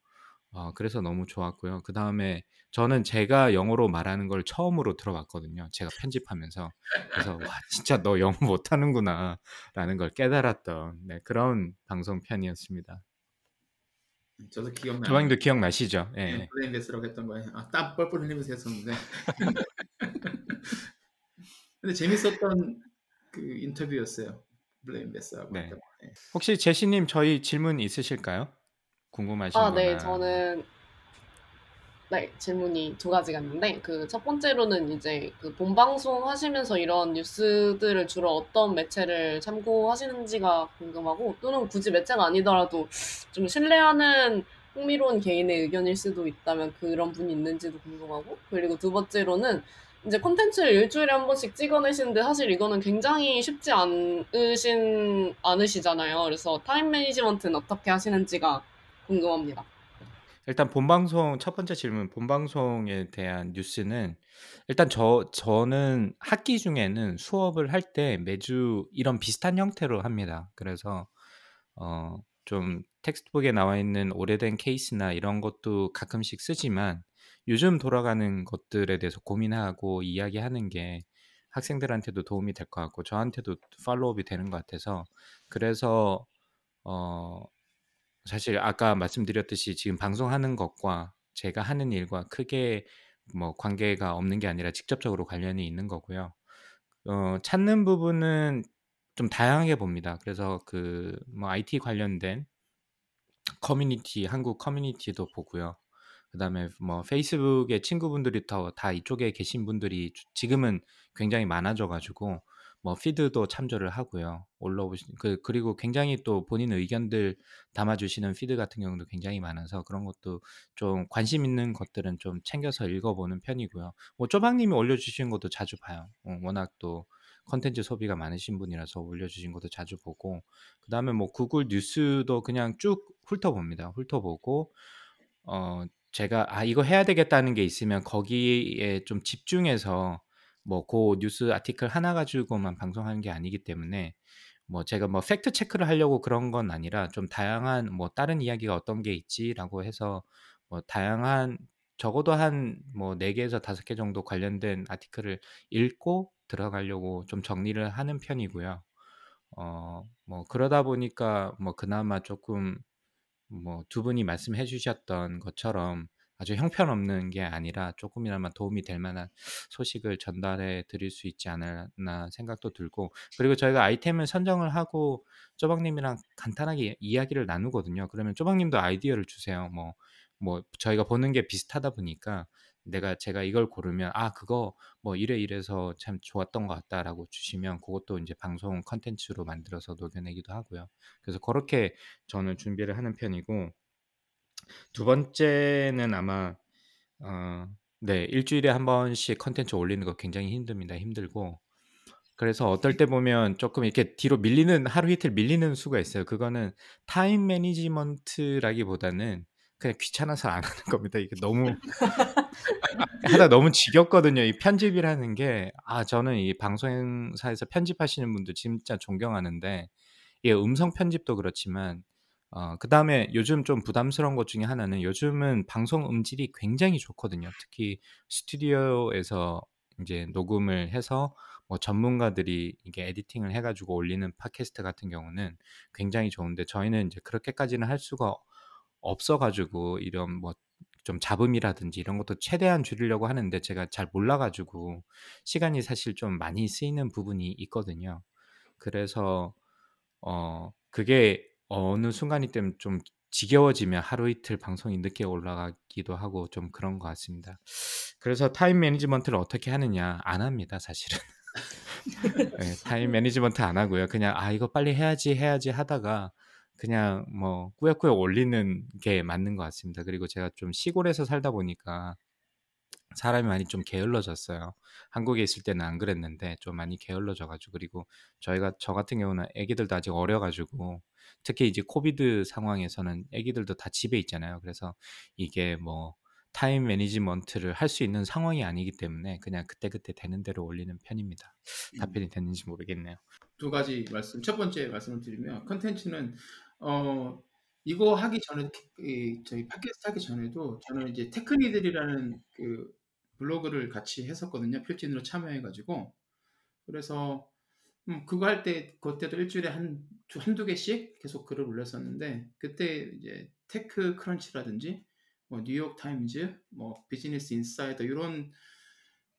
어, 그래서 너무 좋았고요. 그 다음에 저는 제가 영어로 말하는 걸 처음으로 들어봤거든요. 제가 편집하면서 그래서 와 진짜 너 영어 못하는구나라는 걸 깨달았던 네, 그런 방송 편이었습니다. 저도 기억나요. 주방님도 기억나시죠? 예. 네, 블레임베스라고 했던 거예요. 아, 땀 뻘뻘 흘리면서 했었는데. 근데 재밌었던 그 인터뷰였어요. 블레임베스하고. 네. 네. 혹시 제시님 저희 질문 있으실까요? 궁금하신 아, 거나 네, 저는 네, 질문이 두 가지가 있는데 그 첫 번째로는 이제 그 본방송 하시면서 이런 뉴스들을 주로 어떤 매체를 참고하시는지가 궁금하고 또는 굳이 매체가 아니더라도 좀 신뢰하는 흥미로운 개인의 의견일 수도 있다면 그런 분이 있는지도 궁금하고 그리고 두 번째로는 이제 콘텐츠를 일주일에 한 번씩 찍어내시는데 사실 이거는 굉장히 쉽지 않으신 않으시잖아요. 그래서 타임 매니지먼트는 어떻게 하시는지가 궁금합니다. 일단 본 방송 첫 번째 질문 본 방송에 대한 뉴스는 일단 저 저는 학기 중에는 수업을 할 때 매주 이런 비슷한 형태로 합니다. 그래서 어 좀 텍스트북에 나와 있는 오래된 케이스나 이런 것도 가끔씩 쓰지만 요즘 돌아가는 것들에 대해서 고민하고 이야기하는 게 학생들한테도 도움이 될 것 같고 저한테도 팔로우업이 되는 것 같아서 그래서 어 사실 아까 말씀드렸듯이 지금 방송하는 것과 제가 하는 일과 크게 뭐 관계가 없는 게 아니라 직접적으로 관련이 있는 거고요. 어 찾는 부분은 좀 다양하게 봅니다. 그래서 그 뭐 IT 관련된 커뮤니티 한국 커뮤니티도 보고요. 그다음에 뭐 페이스북에 친구분들이 더 다 이쪽에 계신 분들이 지금은 굉장히 많아져 가지고 뭐 feed도 참조를 하고요. 올라오신 그 그리고 굉장히 또 본인 의견들 담아 주시는 feed 같은 경우도 굉장히 많아서 그런 것도 좀 관심 있는 것들은 좀 챙겨서 읽어 보는 편이고요. 뭐 쪼박 님이 올려 주신 것도 자주 봐요. 어 워낙 또 콘텐츠 소비가 많으신 분이라서 올려 주신 것도 자주 보고 그 다음에 뭐 구글 뉴스도 그냥 쭉 훑어봅니다. 훑어보고 어 제가 '아 이거 해야 되겠다.'는 게 있으면 거기에 좀 집중해서 뭐고 뉴스 아티클 하나 가지고만 방송하는 게 아니기 때문에 뭐 제가 뭐 팩트 체크를 하려고 그런 건 아니라 좀 다양한 뭐 '다른 이야기가 어떤 게 있지?'라고 해서 뭐 다양한 적어도 한뭐4 개에서 5개 정도 관련된 아티클을 읽고 들어가려고 좀 정리를 하는 편이고요. 어 뭐 그러다 보니까 뭐 그나마 조금 뭐 두 분이 말씀해 주셨던 것처럼 아주 형편없는 게 아니라 조금이나마 도움이 될 만한 소식을 전달해 드릴 수 있지 않았나 생각도 들고 그리고 저희가 아이템을 선정을 하고 쪼박 님이랑 간단하게 이야기를 나누거든요. 그러면 쪼박 님도 아이디어를 주세요. 뭐뭐 저희가 보는 게 비슷하다 보니까 내가 제가 이걸 고르면 "아 그거 뭐 이래 이래서 참 좋았던 것 같다."라고 주시면 그것도 이제 방송 컨텐츠로 만들어서 녹여내기도 하고요. 그래서 그렇게 저는 준비를 하는 편이고 두 번째는 아마 어네 일주일에 한 번씩 컨텐츠 올리는 거 굉장히 힘듭니다. 힘들고 그래서 어떨 때 보면 조금 이렇게 뒤로 밀리는 하루 이틀 밀리는 수가 있어요. 그거는 time management라기보다는 그냥 귀찮아서 안 하는 겁니다. 이게 너무 하다 너무 지겹거든요. 이 편집이라는 게 아 저는 이 방송사에서 편집하시는 분들 진짜 존경하는데 이 음성 편집도 그렇지만 어 그 다음에 요즘 좀 부담스러운 것 중에 하나는 요즘은 방송 음질이 굉장히 좋거든요. 특히 스튜디오에서 인제 녹음을 해서 뭐 전문가들이 이게 에디팅을 해 가지고 올리는 팟캐스트 같은 경우는 굉장히 좋은데 저희는 인제 그렇게까지는 할 수가 없어 가지고 이런 뭐 좀 잡음이라든지 이런 것도 최대한 줄이려고 하는데 제가 잘 몰라 가지고 시간이 사실 좀 많이 쓰이는 부분이 있거든요. 그래서 어 그게 어느 순간이 되면 좀 지겨워지면 하루 이틀 방송이 늦게 올라가기도 하고 좀 그런 것 같습니다. 그래서 타임 매니지먼트를 어떻게 하느냐 안 합니다 사실은. 예 time management 안 하고요. 그냥 '아 이거 빨리 해야지, 해야지.' 하다가 그냥 뭐 꾸역꾸역 올리는 게 맞는 것 같습니다. 그리고 제가 좀 시골에서 살다 보니까 사람이 많이 좀 게을러졌어요. 한국에 있을 때는 안 그랬는데 좀 많이 게을러져 가지고 그리고 저희가 저 같은 경우는 애기들도 아직 어려 가지고 특히 이제 COVID 상황에서는 애기들도 다 집에 있잖아요. 그래서 이게 뭐 time management를 할 수 있는 상황이 아니기 때문에 그냥 그때그때 되는 대로 올리는 편입니다. 음. 답변이 됐는지 모르겠네요. 두 가지 말씀. 첫 번째 말씀을 드리면 컨텐츠는 어 이거 하기 전에 이 저희 팟캐스트 하기 전에도 저는 이제 테크니들이라는 그 블로그를 같이 했었거든요. 필진으로 참여해 가지고. 그래서 음 그거 할 때 그때도 일주일에 한 두 한두 개씩 계속 글을 올렸었는데 그때 이제 테크 크런치라든지 뭐 뉴욕 타임즈, 뭐 비즈니스 인사이더 요런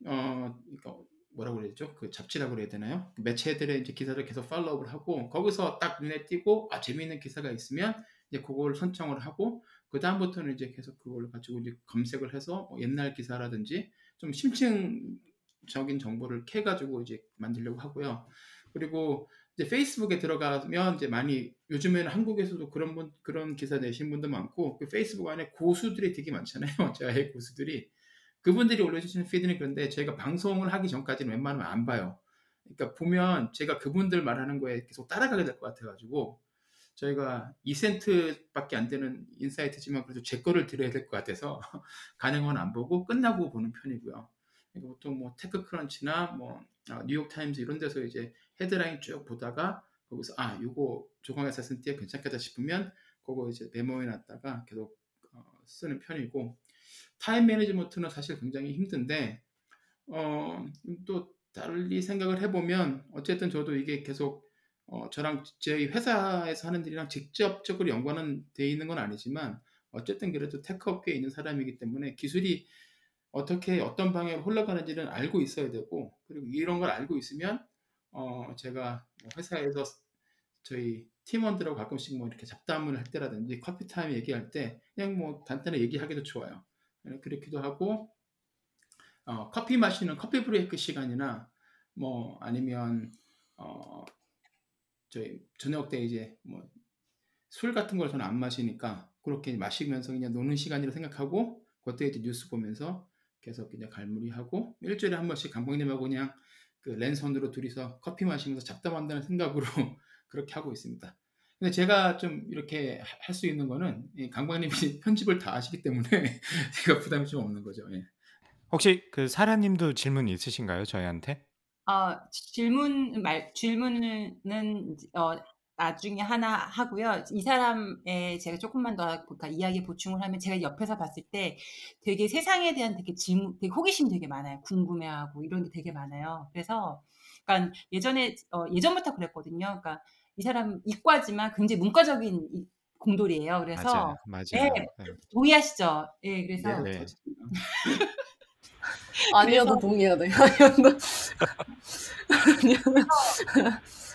어 그러니까 뭐라고 되죠? 그 잡지라고 그래야 되나요? 그 매체들의 이제 기사를 계속 팔로우를 하고 거기서 딱 눈에 띄고 아 재미있는 기사가 있으면 이제 그걸 선정을 하고 그 다음부터는 이제 계속 그걸 가지고 이제 검색을 해서 뭐 옛날 기사라든지 좀 심층적인 정보를 캐 가지고 이제 만들려고 하고요. 그리고 이제 페이스북에 들어가면 이제 많이 요즘에는 한국에서도 그런 분 그런 기사 내신 분도 많고 그 페이스북 안에 고수들이 되게 많잖아요. 저의 고수들이 그분들이 올려주시는 feed는 그런데 저희가 방송을 하기 전까지는 웬만하면 안 봐요. 그러니까 보면 제가 그분들 말하는 거에 계속 따라가게 될 것 같아가지고 저희가 2 cent밖에 안 되는 인사이트지만 그래도 제 거를 드려야 될 것 같아서 가능한 안 보고 끝나고 보는 편이고요. 보통 뭐 테크크런치나 뭐 아, 뉴욕 타임즈 이런 데서 이제 헤드라인 쭉 보다가 거기서 아 요거 조광의 사센티에 괜찮겠다 싶으면 그거 이제 메모해 놨다가 계속 어, 쓰는 편이고 time management는 사실 굉장히 힘든데 어, 또 달리 생각을 해보면 어쨌든 저도 이게 계속 어, 저랑 저희 회사에서 하는 일이랑 직접적으로 연관은 돼 있는 건 아니지만 어쨌든 그래도 tech 업계에 있는 사람이기 때문에 기술이 어떻게 어떤 방향으로 흘러가는지는 알고 있어야 되고 그리고 이런 걸 알고 있으면 어, 제가 뭐 회사에서 저희 팀원들하고 가끔씩 뭐 이렇게 잡담을 할 때라든지 커피 타임 얘기할 때 그냥 뭐 간단히 얘기하기도 좋아요. 네, 그렇기도 하고 어, 커피 마시는 coffee break 시간이나 뭐 아니면 어, 저희 저녁 때 이제 뭐 술 같은 걸 저는 안 마시니까 그렇게 마시면서 그냥 노는 시간이라 생각하고 그때 이제 뉴스 보면서 계속 그냥 갈무리하고 일주일에 한 번씩 감독님하고 그냥 그 랜선으로 둘이서 커피 마시면서 잡담한다는 생각으로 그렇게 하고 있습니다. 근데 제가 좀 이렇게 할 수 있는 거는 강박님이 편집을 다 하시기 때문에 제가 부담이 좀 없는 거죠. 예. 혹시 그 사라님도 질문 있으신가요, 저희한테? 어, 질문 말 질문은 어, 나중에 하나 하고요. 이 사람의 제가 조금만 더 그러니까 이야기 보충을 하면 제가 옆에서 봤을 때 되게 세상에 대한 되게 질문, 되게 호기심 되게 많아요. 궁금해하고 이런 게 되게 많아요. 그래서 그러니까 예전에 어, 예전부터 그랬거든요. 그러니까 이 사람 이과지만 굉장히 문과적인 공돌이에요. 그래서 맞아요, 맞아요. 네, 네. 동의하시죠? 예, 그래서 네, 네. 아니어도 동의해야 돼. 아니어도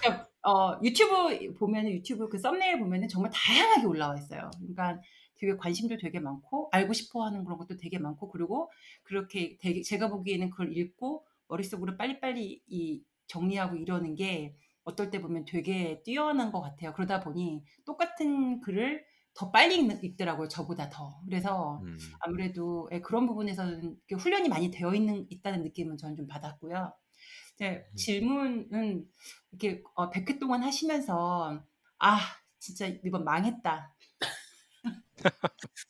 그러니까, 어, 유튜브 보면은 유튜브 그 썸네일 보면은 정말 다양하게 올라와 있어요. 그러니까 되게 관심도 되게 많고 알고 싶어 하는 그런 것도 되게 많고 그리고 그렇게 되게 제가 보기에는 그걸 읽고 머릿속으로 빨리빨리 이 정리하고 이러는 게 어떨 때 보면 되게 뛰어난 것 같아요. 그러다 보니 똑같은 글을 더 빨리 읽, 읽더라고요. 저보다 더. 그래서 음. 아무래도 예, 그런 부분에서는 훈련이 많이 되어 있는 있다는 느낌은 저는 좀 받았고요. 음. 질문은 이렇게 어, 100회 동안 하시면서 아 진짜 이번 망했다.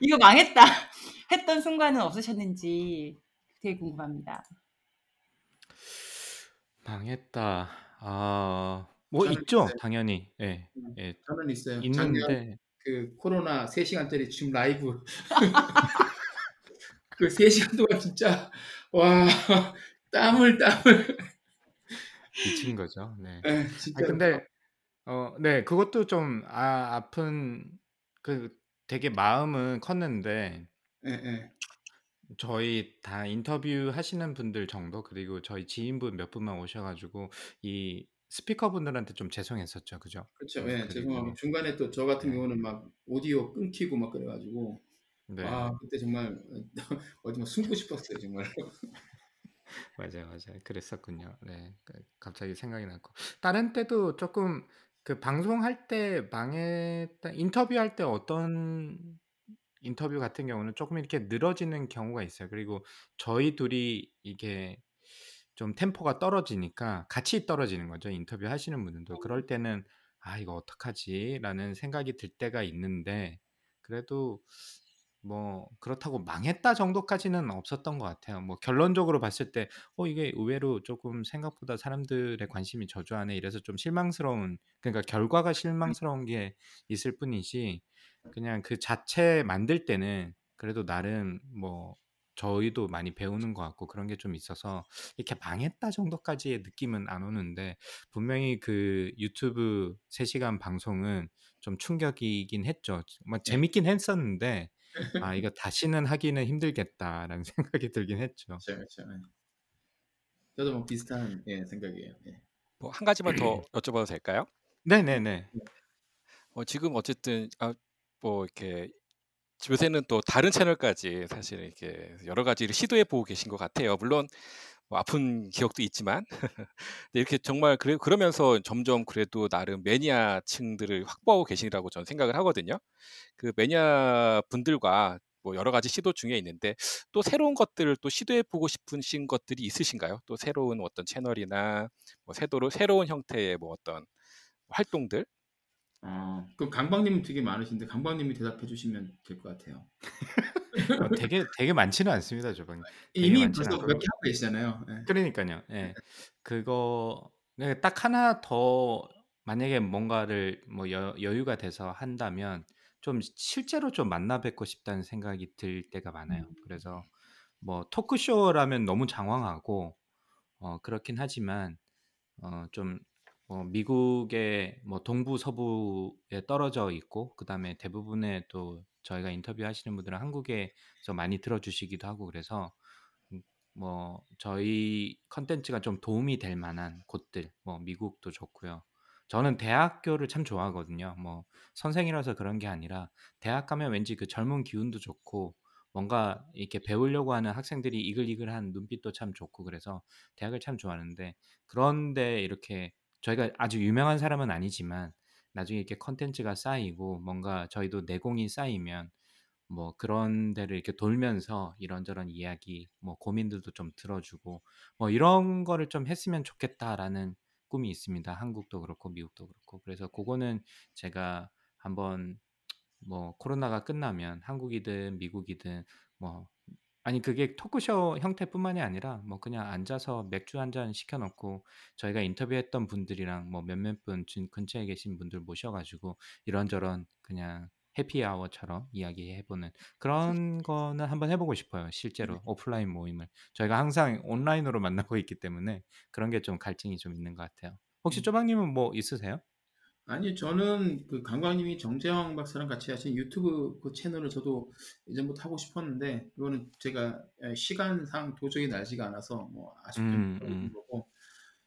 이거 망했다 했던 순간은 없으셨는지 되게 궁금합니다. 망했다. 아, 뭐 저는 있죠, 있어요. 당연히. 예, 음, 예, 저는 있어요. 작년 있는데 그 코로나 3시간짜리 줌 라이브 그 3시간 동안 진짜 와 땀을 땀을 미친 거죠. 네. 예, 아 진짜로 근데 어, 네, 그것도 좀 아, 아픈 그 되게 마음은 컸는데 예, 예. 저희 다 인터뷰 하시는 분들 정도 그리고 저희 지인분 몇 분만 오셔가지고 이 스피커 분들한테 좀 죄송했었죠, 그죠? 그렇죠. 음, 예, 그리고 죄송하고 중간에 또 저 같은 네, 경우는 막 오디오 끊기고 막 그래 가지고 네, 아 그때 정말 어디 막 숨고 싶었어요 정말. 맞아요, 맞아요. 그랬었군요. 네, 그- 갑자기 생각이 났고 다른 때도 조금 그 방송할 때 망했다 인터뷰할 때 어떤 인터뷰 같은 경우는 조금 이렇게 늘어지는 경우가 있어요. 그리고 저희 둘이 이게 좀 템포가 떨어지니까 같이 떨어지는 거죠. 인터뷰 하시는 분들도. 그럴 때는 '아 이거 어떡하지?'라는 생각이 들 때가 있는데 그래도 뭐 그렇다고 망했다 정도까지는 없었던 것 같아요. 뭐 결론적으로 봤을 때 '어 이게 의외로 조금 생각보다 사람들의 관심이 저조하네.' 이래서 좀 실망스러운 그러니까 결과가 실망스러운 게 있을 뿐이지 그냥 그 자체 만들 때는 그래도 나름 뭐 저희도 많이 배우는 것 같고 그런 게 좀 있어서 이렇게 망했다 정도까지의 느낌은 안 오는데 분명히 그 유튜브 3시간 방송은 좀 충격이긴 했죠. 뭐 예. 재밌긴 했었는데 '아 이거 다시는 하기는 힘들겠다.'라는 생각이 들긴 했죠. 그렇죠. 저도 뭐 비슷한 예, 생각이에요. 예. 뭐한 가지만 더 여쭤봐도 될까요? 네네네. 네. 어, 지금 어쨌든 아, 뭐 이렇게 요새는 또 다른 채널까지 사실 이렇게 여러 가지를 시도해 보고 계신 것 같아요. 물론 뭐 아픈 기억도 있지만 이렇게 정말 그래, 그러면서 점점 그래도 나름 매니아층들을 확보하고 계시라고 저는 생각을 하거든요. 그 매니아 분들과 뭐 여러 가지 시도 중에 있는데 또 새로운 것들을 또 시도해 보고 싶으신 것들이 있으신가요? 또 새로운 어떤 채널이나 뭐 새도로 새로운 형태의 뭐 어떤 활동들? 어, 그 강박님은 되게 많으신데 강박님이 대답해 주시면 될 것 같아요. 어, 되게 되게 많지는 않습니다. 되게 이미 벌써. 몇개 하고 계시잖아요. 예. 그러니까요. 예. 그거 네, 딱 하나 더 만약에 뭔가를 뭐 여, 여유가 돼서 한다면 좀 실제로 좀 만나 뵙고 싶다는 생각이 들 때가 많아요. 음. 그래서 뭐 토크쇼라면 너무 장황하고 어, 그렇긴 하지만 어, 좀 어, 미국의 뭐 동부 서부에 떨어져 있고 그다음에 대부분의 또 저희가 인터뷰하시는 분들은 한국에서 많이 들어주시기도 하고 그래서 음, 뭐 저희 컨텐츠가 좀 도움이 될 만한 곳들 뭐 미국도 좋고요. 저는 대학교를 참 좋아하거든요. 뭐 선생이라서 그런 게 아니라 대학 가면 왠지 그 젊은 기운도 좋고 뭔가 이렇게 배우려고 하는 학생들이 이글이글한 눈빛도 참 좋고 그래서 대학을 참 좋아하는데 그런데 이렇게 저희가 아주 유명한 사람은 아니지만 나중에 이렇게 컨텐츠가 쌓이고 뭔가 저희도 내공이 쌓이면 뭐 그런 데를 이렇게 돌면서 이런저런 이야기, 뭐 고민들도 좀 들어주고 뭐 이런 거를 좀 했으면 좋겠다라는 꿈이 있습니다. 한국도 그렇고 미국도 그렇고 그래서 그거는 제가 한번 뭐 코로나가 끝나면 한국이든 미국이든 뭐 아니 그게 토크쇼 형태뿐만이 아니라 뭐 그냥 앉아서 맥주 한잔 시켜 놓고 저희가 인터뷰했던 분들이랑 뭐 몇몇 분 진- 근처에 계신 분들 모셔 가지고 이런저런 그냥 해피아워처럼 이야기해 보는 그런 거는 한번 해보고 싶어요. 실제로 오프라인 모임을 저희가 항상 온라인으로 만나고 있기 때문에 그런 게 좀 갈증이 좀 있는 것 같아요. 혹시 음. 쪼박님은 뭐 있으세요? 아니 저는 그 강광님이 정재영 박사랑 같이 하신 유튜브 그 채널을 저도 예전부터 하고 싶었는데 이거는 제가 에, 시간상 도저히 나지가 않아서 뭐 아쉽게 음, 못하고 있는 음. 거고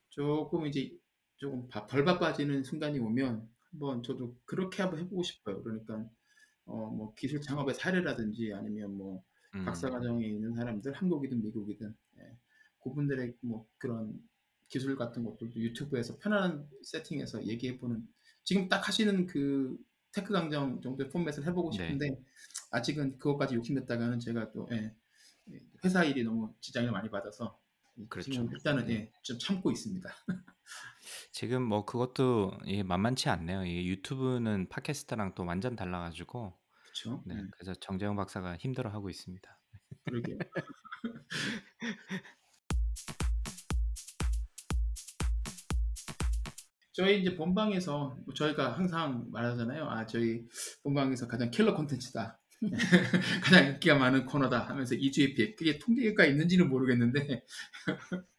조금 이제 조금 바- 벌 바빠지는 순간이 오면 한번 저도 그렇게 한번 해보고 싶어요. 그러니까 어 뭐 기술 창업의 사례라든지 아니면 뭐 박사 음. 과정에 있는 사람들 한국이든 미국이든 예, 그분들의 뭐 그런 기술 같은 것들도 유튜브에서 편안한 세팅에서 얘기해보는 지금 딱 하시는 그 테크 강정 정도의 포맷을 해보고 네. 싶은데 아직은 그것까지 욕심냈다가는 제가 또 예, 예, 회사 일이 너무 지장을 많이 받아서 그렇죠. 지금 일단은 네. 예, 좀 참고 있습니다. 지금 뭐 그것도 이게 만만치 않네요. 이게 유튜브는 팟캐스트랑 또 완전 달라가지고 그렇죠? 네, 그래서 정재영 박사가 힘들어하고 있습니다. 그러게요. 저희 이제 본방에서 뭐 저희가 항상 말하잖아요. 아 저희 본방에서 가장 킬러 콘텐츠다. 가장 인기가 많은 코너다 하면서 이 주의 pick 그게 통계가 있는지는 모르겠는데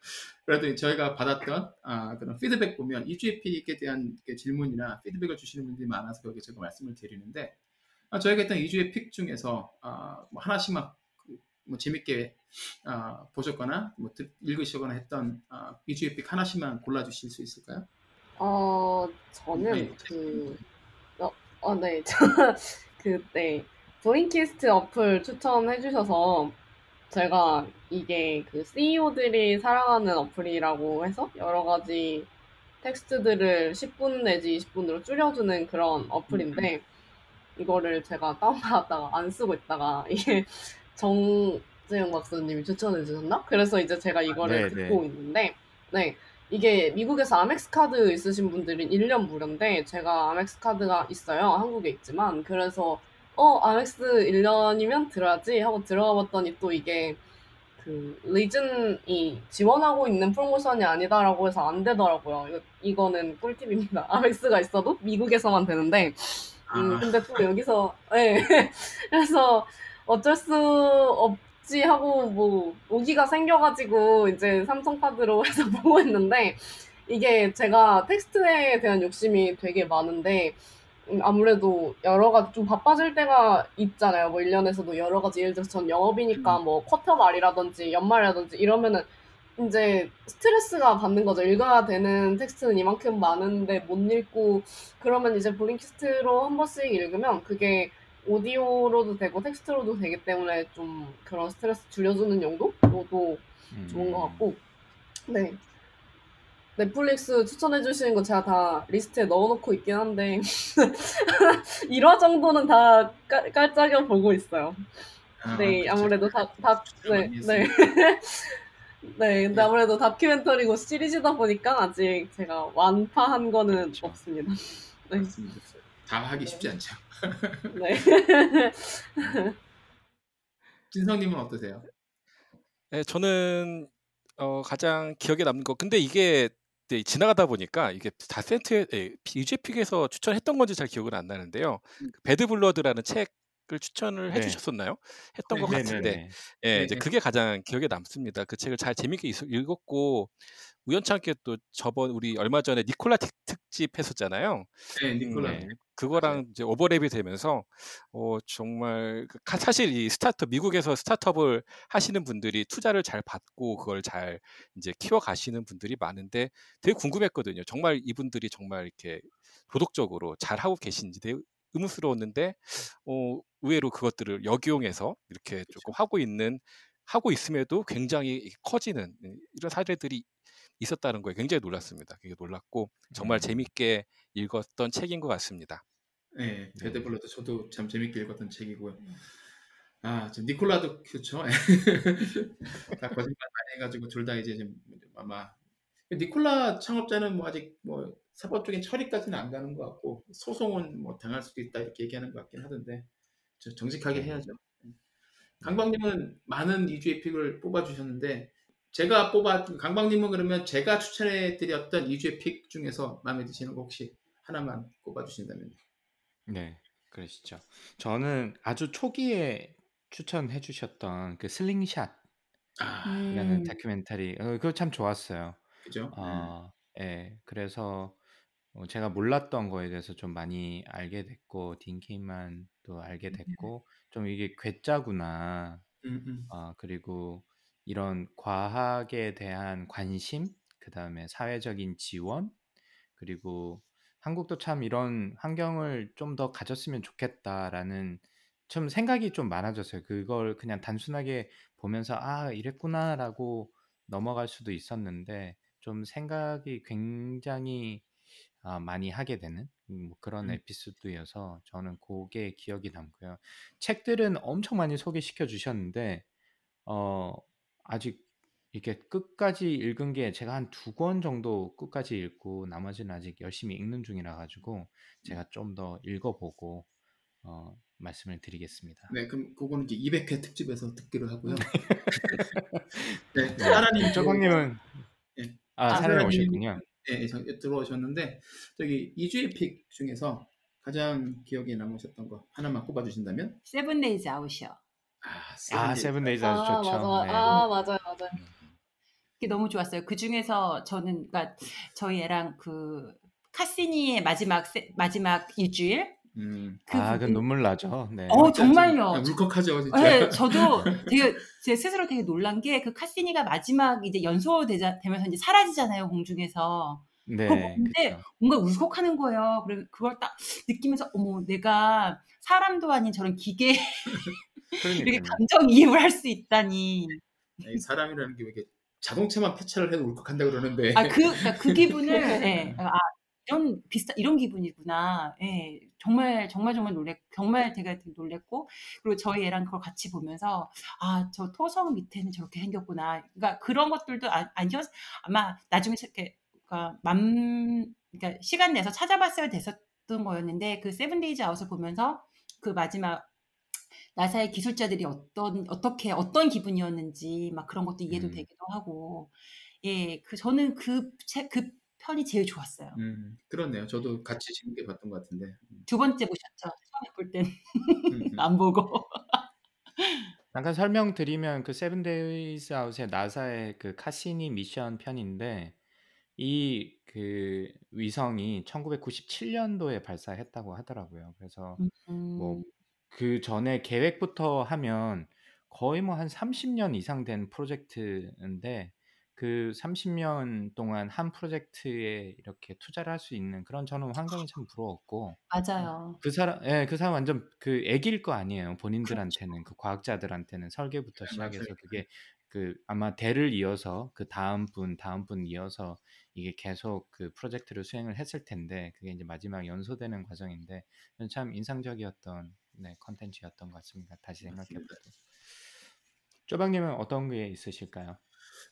그래도 저희가 받았던 아, 그런 피드백 보면 이 주의 pick에 대한 그 질문이나 피드백을 주시는 분들이 많아서 여기 제가 말씀을 드리는데 아, 저희가 했던 이 주의 pick 중에서 아, 뭐 하나씩만 그, 뭐 재밌게 아, 보셨거나 뭐 듣- 읽으시거나 했던 아, 이 주의 pick 하나씩만 골라주실 수 있을까요? 어, 저는 네. 그, 어, 어, 네. 그, 네. Blinkist 어플 추천해 주셔서 제가 이게 그 CEO들이 사랑하는 어플이라고 해서 여러 가지 텍스트들을 10분 내지 20분으로 줄여주는 그런 어플인데 이거를 제가 다운받았다가 안 쓰고 있다가 이게 정재영 박사님이 추천해 주셨나? 그래서 이제 제가 이거를 네, 듣고 네. 있는데 네. 이게 미국에서 아멕스 카드 있으신 분들은 1년 무료인데 제가 아멕스 카드가 있어요. 한국에 있지만 그래서 어 아멕스 1년이면 들어야지 하고 들어가 봤더니 또 이게 그 리즌이 지원하고 있는 프로모션이 아니다라고 해서 안 되더라고요. 이거, 이거는 꿀팁입니다. 아멕스가 있어도 미국에서만 되는데 음, 아. 근데 또 여기서 네. 그래서 어쩔 수 없 지 하고 뭐 오기가 생겨가지고 이제 삼성카드로 해서 보고 있는데 이게 제가 텍스트에 대한 욕심이 되게 많은데 음, 아무래도 여러 가지 좀 바빠질 때가 있잖아요. 뭐 1년에서도 여러 가지 예를 들어서 전 영업이니까 뭐 quarter 말이라든지 연말이라든지 이러면은 이제 스트레스가 받는 거죠. 읽어야 되는 텍스트는 이만큼 많은데 못 읽고 그러면 이제 Blinkist로 한 번씩 읽으면 그게 오디오로도 되고 텍스트로도 되기 때문에 좀 그런 스트레스 줄여주는 용도로도 좋은 것 음. 같고 네 넷플릭스 추천해 주시는 거 제가 다 리스트에 넣어놓고 있긴 한데 1화 정도는 다 깔, 깔짝여 보고 있어요. 아, 네. 아무래도 다다네 많이 네. 네, 근데 네. 아무래도 다큐멘터리고 시리즈다 보니까 아직 제가 완파한 거는 그렇죠. 없습니다. 네, 맞습니다. 다 하기 쉽지 않죠. 네. 진성님은 어떠세요? 네, 저는 어, 가장 기억에 남는 거 근데 이게 네, 지나가다 보니까 이게 다 센트 예, 유제픽에서 추천했던 건지 잘 기억은 안 나는데요. 음. 그 배드 블러드라는 책을 추천을 네. 해주셨었나요? 했던 것 네, 같은데 네네네. 예, 이제 네네. 그게 가장 기억에 남습니다. 그 책을 잘 재밌게 읽- 읽었고 우연찮게 또 저번 우리 얼마 전에 니콜라 특- 특집 했었잖아요. 네, 니콜라. 네. 그거랑 이제 오버랩이 되면서 어 정말 그 카- 사실 이 스타트업 미국에서 스타트업을 하시는 분들이 투자를 잘 받고 그걸 잘 이제 키워 가시는 분들이 많은데 되게 궁금했거든요. 정말 이분들이 정말 이렇게 도덕적으로 잘 하고 계신지 되게 의문스러웠는데 어 의외로 그것들을 역이용해서 이렇게 조금 하고 있는 하고 있음에도 굉장히 커지는 예, 이런 사례들이 있었다는 거에 굉장히 놀랐습니다. 되게 놀랐고 정말 음. 재밌게 읽었던 책인 것 같습니다. 네, 네. 배드블러드 저도 참 재밌게 읽었던 책이고요. 음. 아, 저 니콜라도 그렇죠. 다 거짓말 많이 해가지고 둘 다 이제 좀 아마 니콜라 창업자는 뭐 아직 뭐 사법적인 처리까지는 안 가는 것 같고 소송은 뭐 당할 수도 있다 이렇게 얘기하는 것 같긴 하던데 저 정직하게 네. 해야죠. 강박님은 많은 이주의 픽을 뽑아주셨는데 제가 뽑아 강박님은 그러면 제가 추천해드렸던 이주의 픽 중에서 마음에 드시는 거 혹시 하나만 꼽아주신다면 네, 그러시죠. 저는 아주 초기에 추천해 주셨던 그 슬링샷이라는 아, 음. 다큐멘터리, 어, 그거 참 좋았어요. 그죠? 네. 어, 예, 그래서 어, 제가 몰랐던 거에 대해서 좀 많이 알게 됐고, 딘케이만도 알게 됐고, 좀 이게 괴짜구나. 음, 음. 어, 그리고 이런 과학에 대한 관심, 그 다음에 사회적인 지원, 그리고 한국도 참 이런 환경을 좀 더 가졌으면 좋겠다라는 좀 생각이 좀 많아졌어요. 그걸 그냥 단순하게 보면서 아, 이랬구나라고 넘어갈 수도 있었는데 좀 생각이 굉장히 아, 많이 하게 되는 음, 뭐 그런 음. 에피소드여서 저는 그게 기억이 남고요. 책들은 엄청 많이 소개시켜 주셨는데 어, 아직 이렇게 끝까지 읽은 게 제가 한두권 정도 끝까지 읽고 나머지는 아직 열심히 읽는 중이라 가지고 제가 좀 더 읽어 보고 어, 말씀을 드리겠습니다. 네, 그럼 그거는 이제 200회 특집에서 듣기로 하고요. 네, 네, 사라님 조광님은 예. 아, 아, 사장님 사장님. 오셨군요. 예, 저- 들어오셨는데 저기 이주의 pick 중에서 가장 기억에 남으셨던 거 하나만 꼽아 주신다면? Seven Days Out이요. 아, 아, Seven Day. Seven Days 아, 아주 좋죠. 맞아. 네. 아, 맞아요, 맞아요. 그게 너무 좋았어요. 그 중에서 저는 그러니까 저희 애랑 그 카시니의 마지막 세- 마지막 일주일 음, 그 아, 그 눈물 나죠. 네. 어 정말요. 좀 울컥하죠, 진짜. 네, 저도 되게 제 스스로 되게 놀란 게 그 카시니가 마지막 이제 연소 되자 되면서 이제 사라지잖아요 공중에서. 네, 그쵸. 뭔가 울컥하는 거예요. 그래 그걸 딱 느끼면서 어머 내가 사람도 아닌 저런 기계 그러니까요. 감정 이입을 할 수 있다니. 이 사람이라는 게왜 이렇게 자동차만 폐차를 해도 울컥한다 그러는데. 아 그 그러니까 그 기분을 예. 아 이런 비슷한 이런 기분이구나. 예. 정말 정말 정말 놀랬 정말 제가 되게 놀랬고 그리고 저희 애랑 그걸 같이 보면서 아 저 토성 밑에는 저렇게 생겼구나. 그러니까 그런 것들도 아, 아니었 아마 나중에 이렇게 그러니까 맘 그러니까 시간 내서 찾아봤어야 됐었던 거였는데 그 Seven Days Out을 보면서 그 마지막 NASA의 기술자들이 어떤 어떻게 어떤 기분이었는지 막 그런 것도 이해도 음. 되기도 하고 예, 그 저는 그, 책, 그 편이 제일 좋았어요. 음, 그렇네요. 저도 같이 재밌게 봤던 것 같은데. 음, 두 번째 보셨죠? 처음에 볼땐 음, 음. 안 보고. 잠깐 설명드리면 그 Seven Days Out의 NASA의 그 카시니 미션 편인데 이 그 위성이 1997년도에 발사했다고 하더라고요. 그래서 뭐 음, 그 전에 계획부터 하면 거의 뭐 한 30년 이상 된 프로젝트인데 그 30년 동안 한 프로젝트에 이렇게 투자를 할 수 있는 그런 저는 환경이 참 부러웠고 맞아요. 그 사람 예, 그 사람 완전 그 애기일 거 아니에요. 그렇죠. 본인들한테는 그 과학자들한테는 설계부터 네. 시작해서 그게 그 아마 대를 이어서 그 다음 분 다음 분 이어서 이게 계속 그 프로젝트를 수행을 했을 텐데 그게 이제 마지막 연소되는 과정인데 참 인상적이었던 네, 컨텐츠였던 것 같습니다. 다시 생각해 맞습니다. 보도. 쪼박님은 어떤 게 있으실까요?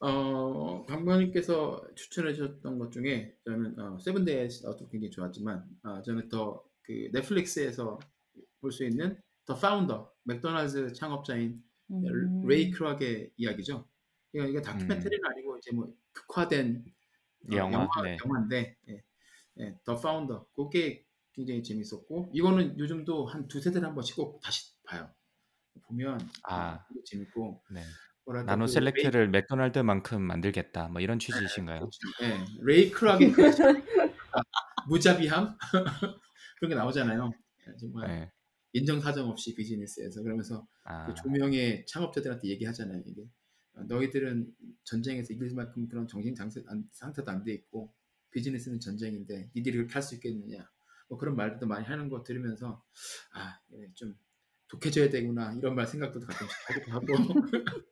어, 강관님께서 추천해 주셨던 것 중에 저는 어, Seven Days도 굉장히 좋았지만 아, 저는 더 그 Netflix에서 볼 수 있는 The Founder McDonald's 창업자인 음. 레이 크락의 이야기죠. 이거 이게 다큐멘터리는 음. 아니고 이제 뭐 극화된 어, 영화, 영화 네. 영화인데 예, 예, The Founder 그게 굉장히 재밌었고 이거는 요즘도 한 두세 달에 한 번씩 꼭 다시 봐요. 보면 아. 재밌고 네. 나노 그 Cellect를 McDonald's만큼 만들겠다. 뭐 이런 취지이신가요? 레이, 예, 레이 크락의 그 무자비함 그런 게 나오잖아요. 예, 정말 네. 인정사정 없이 비즈니스에서 그러면서 아. 그 두 명의 창업자들한테 얘기하잖아요. 이게 어, 너희들은 전쟁에서 이길 만큼 그런 정신 상태도 안 돼 있고 비즈니스는 전쟁인데 니들이 그렇게 할 수 있겠느냐. 뭐 그런 말들도 많이 하는 거 들으면서 아, 이게 좀 독해져야 되구나 이런 말 생각도 가끔씩 하기도 하고.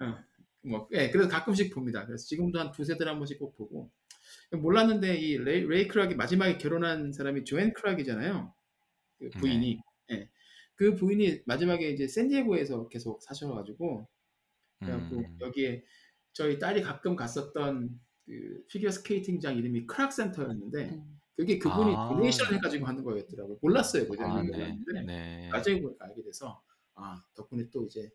어, 뭐, 예, 그래서 가끔씩 봅니다. 그래서 지금도 한 두세 달 한 번씩 꼭 보고 몰랐는데 이 레이, 레이 크락이 마지막에 결혼한 사람이 조앤 크락이잖아요. 그 부인이. 예. 그 부인이 마지막에 이제 샌디에고에서 계속 사셔가지고 그래갖고 음. 여기에 저희 딸이 가끔 갔었던 그 피겨 스케이팅장 이름이 크락 센터였는데 음. 그게 그분이 아. donation 해가지고 하는 거였더라고요. 몰랐어요. 그 아, 전에 네. 네. 나중에 보니까 알게 돼서 아 덕분에 또 이제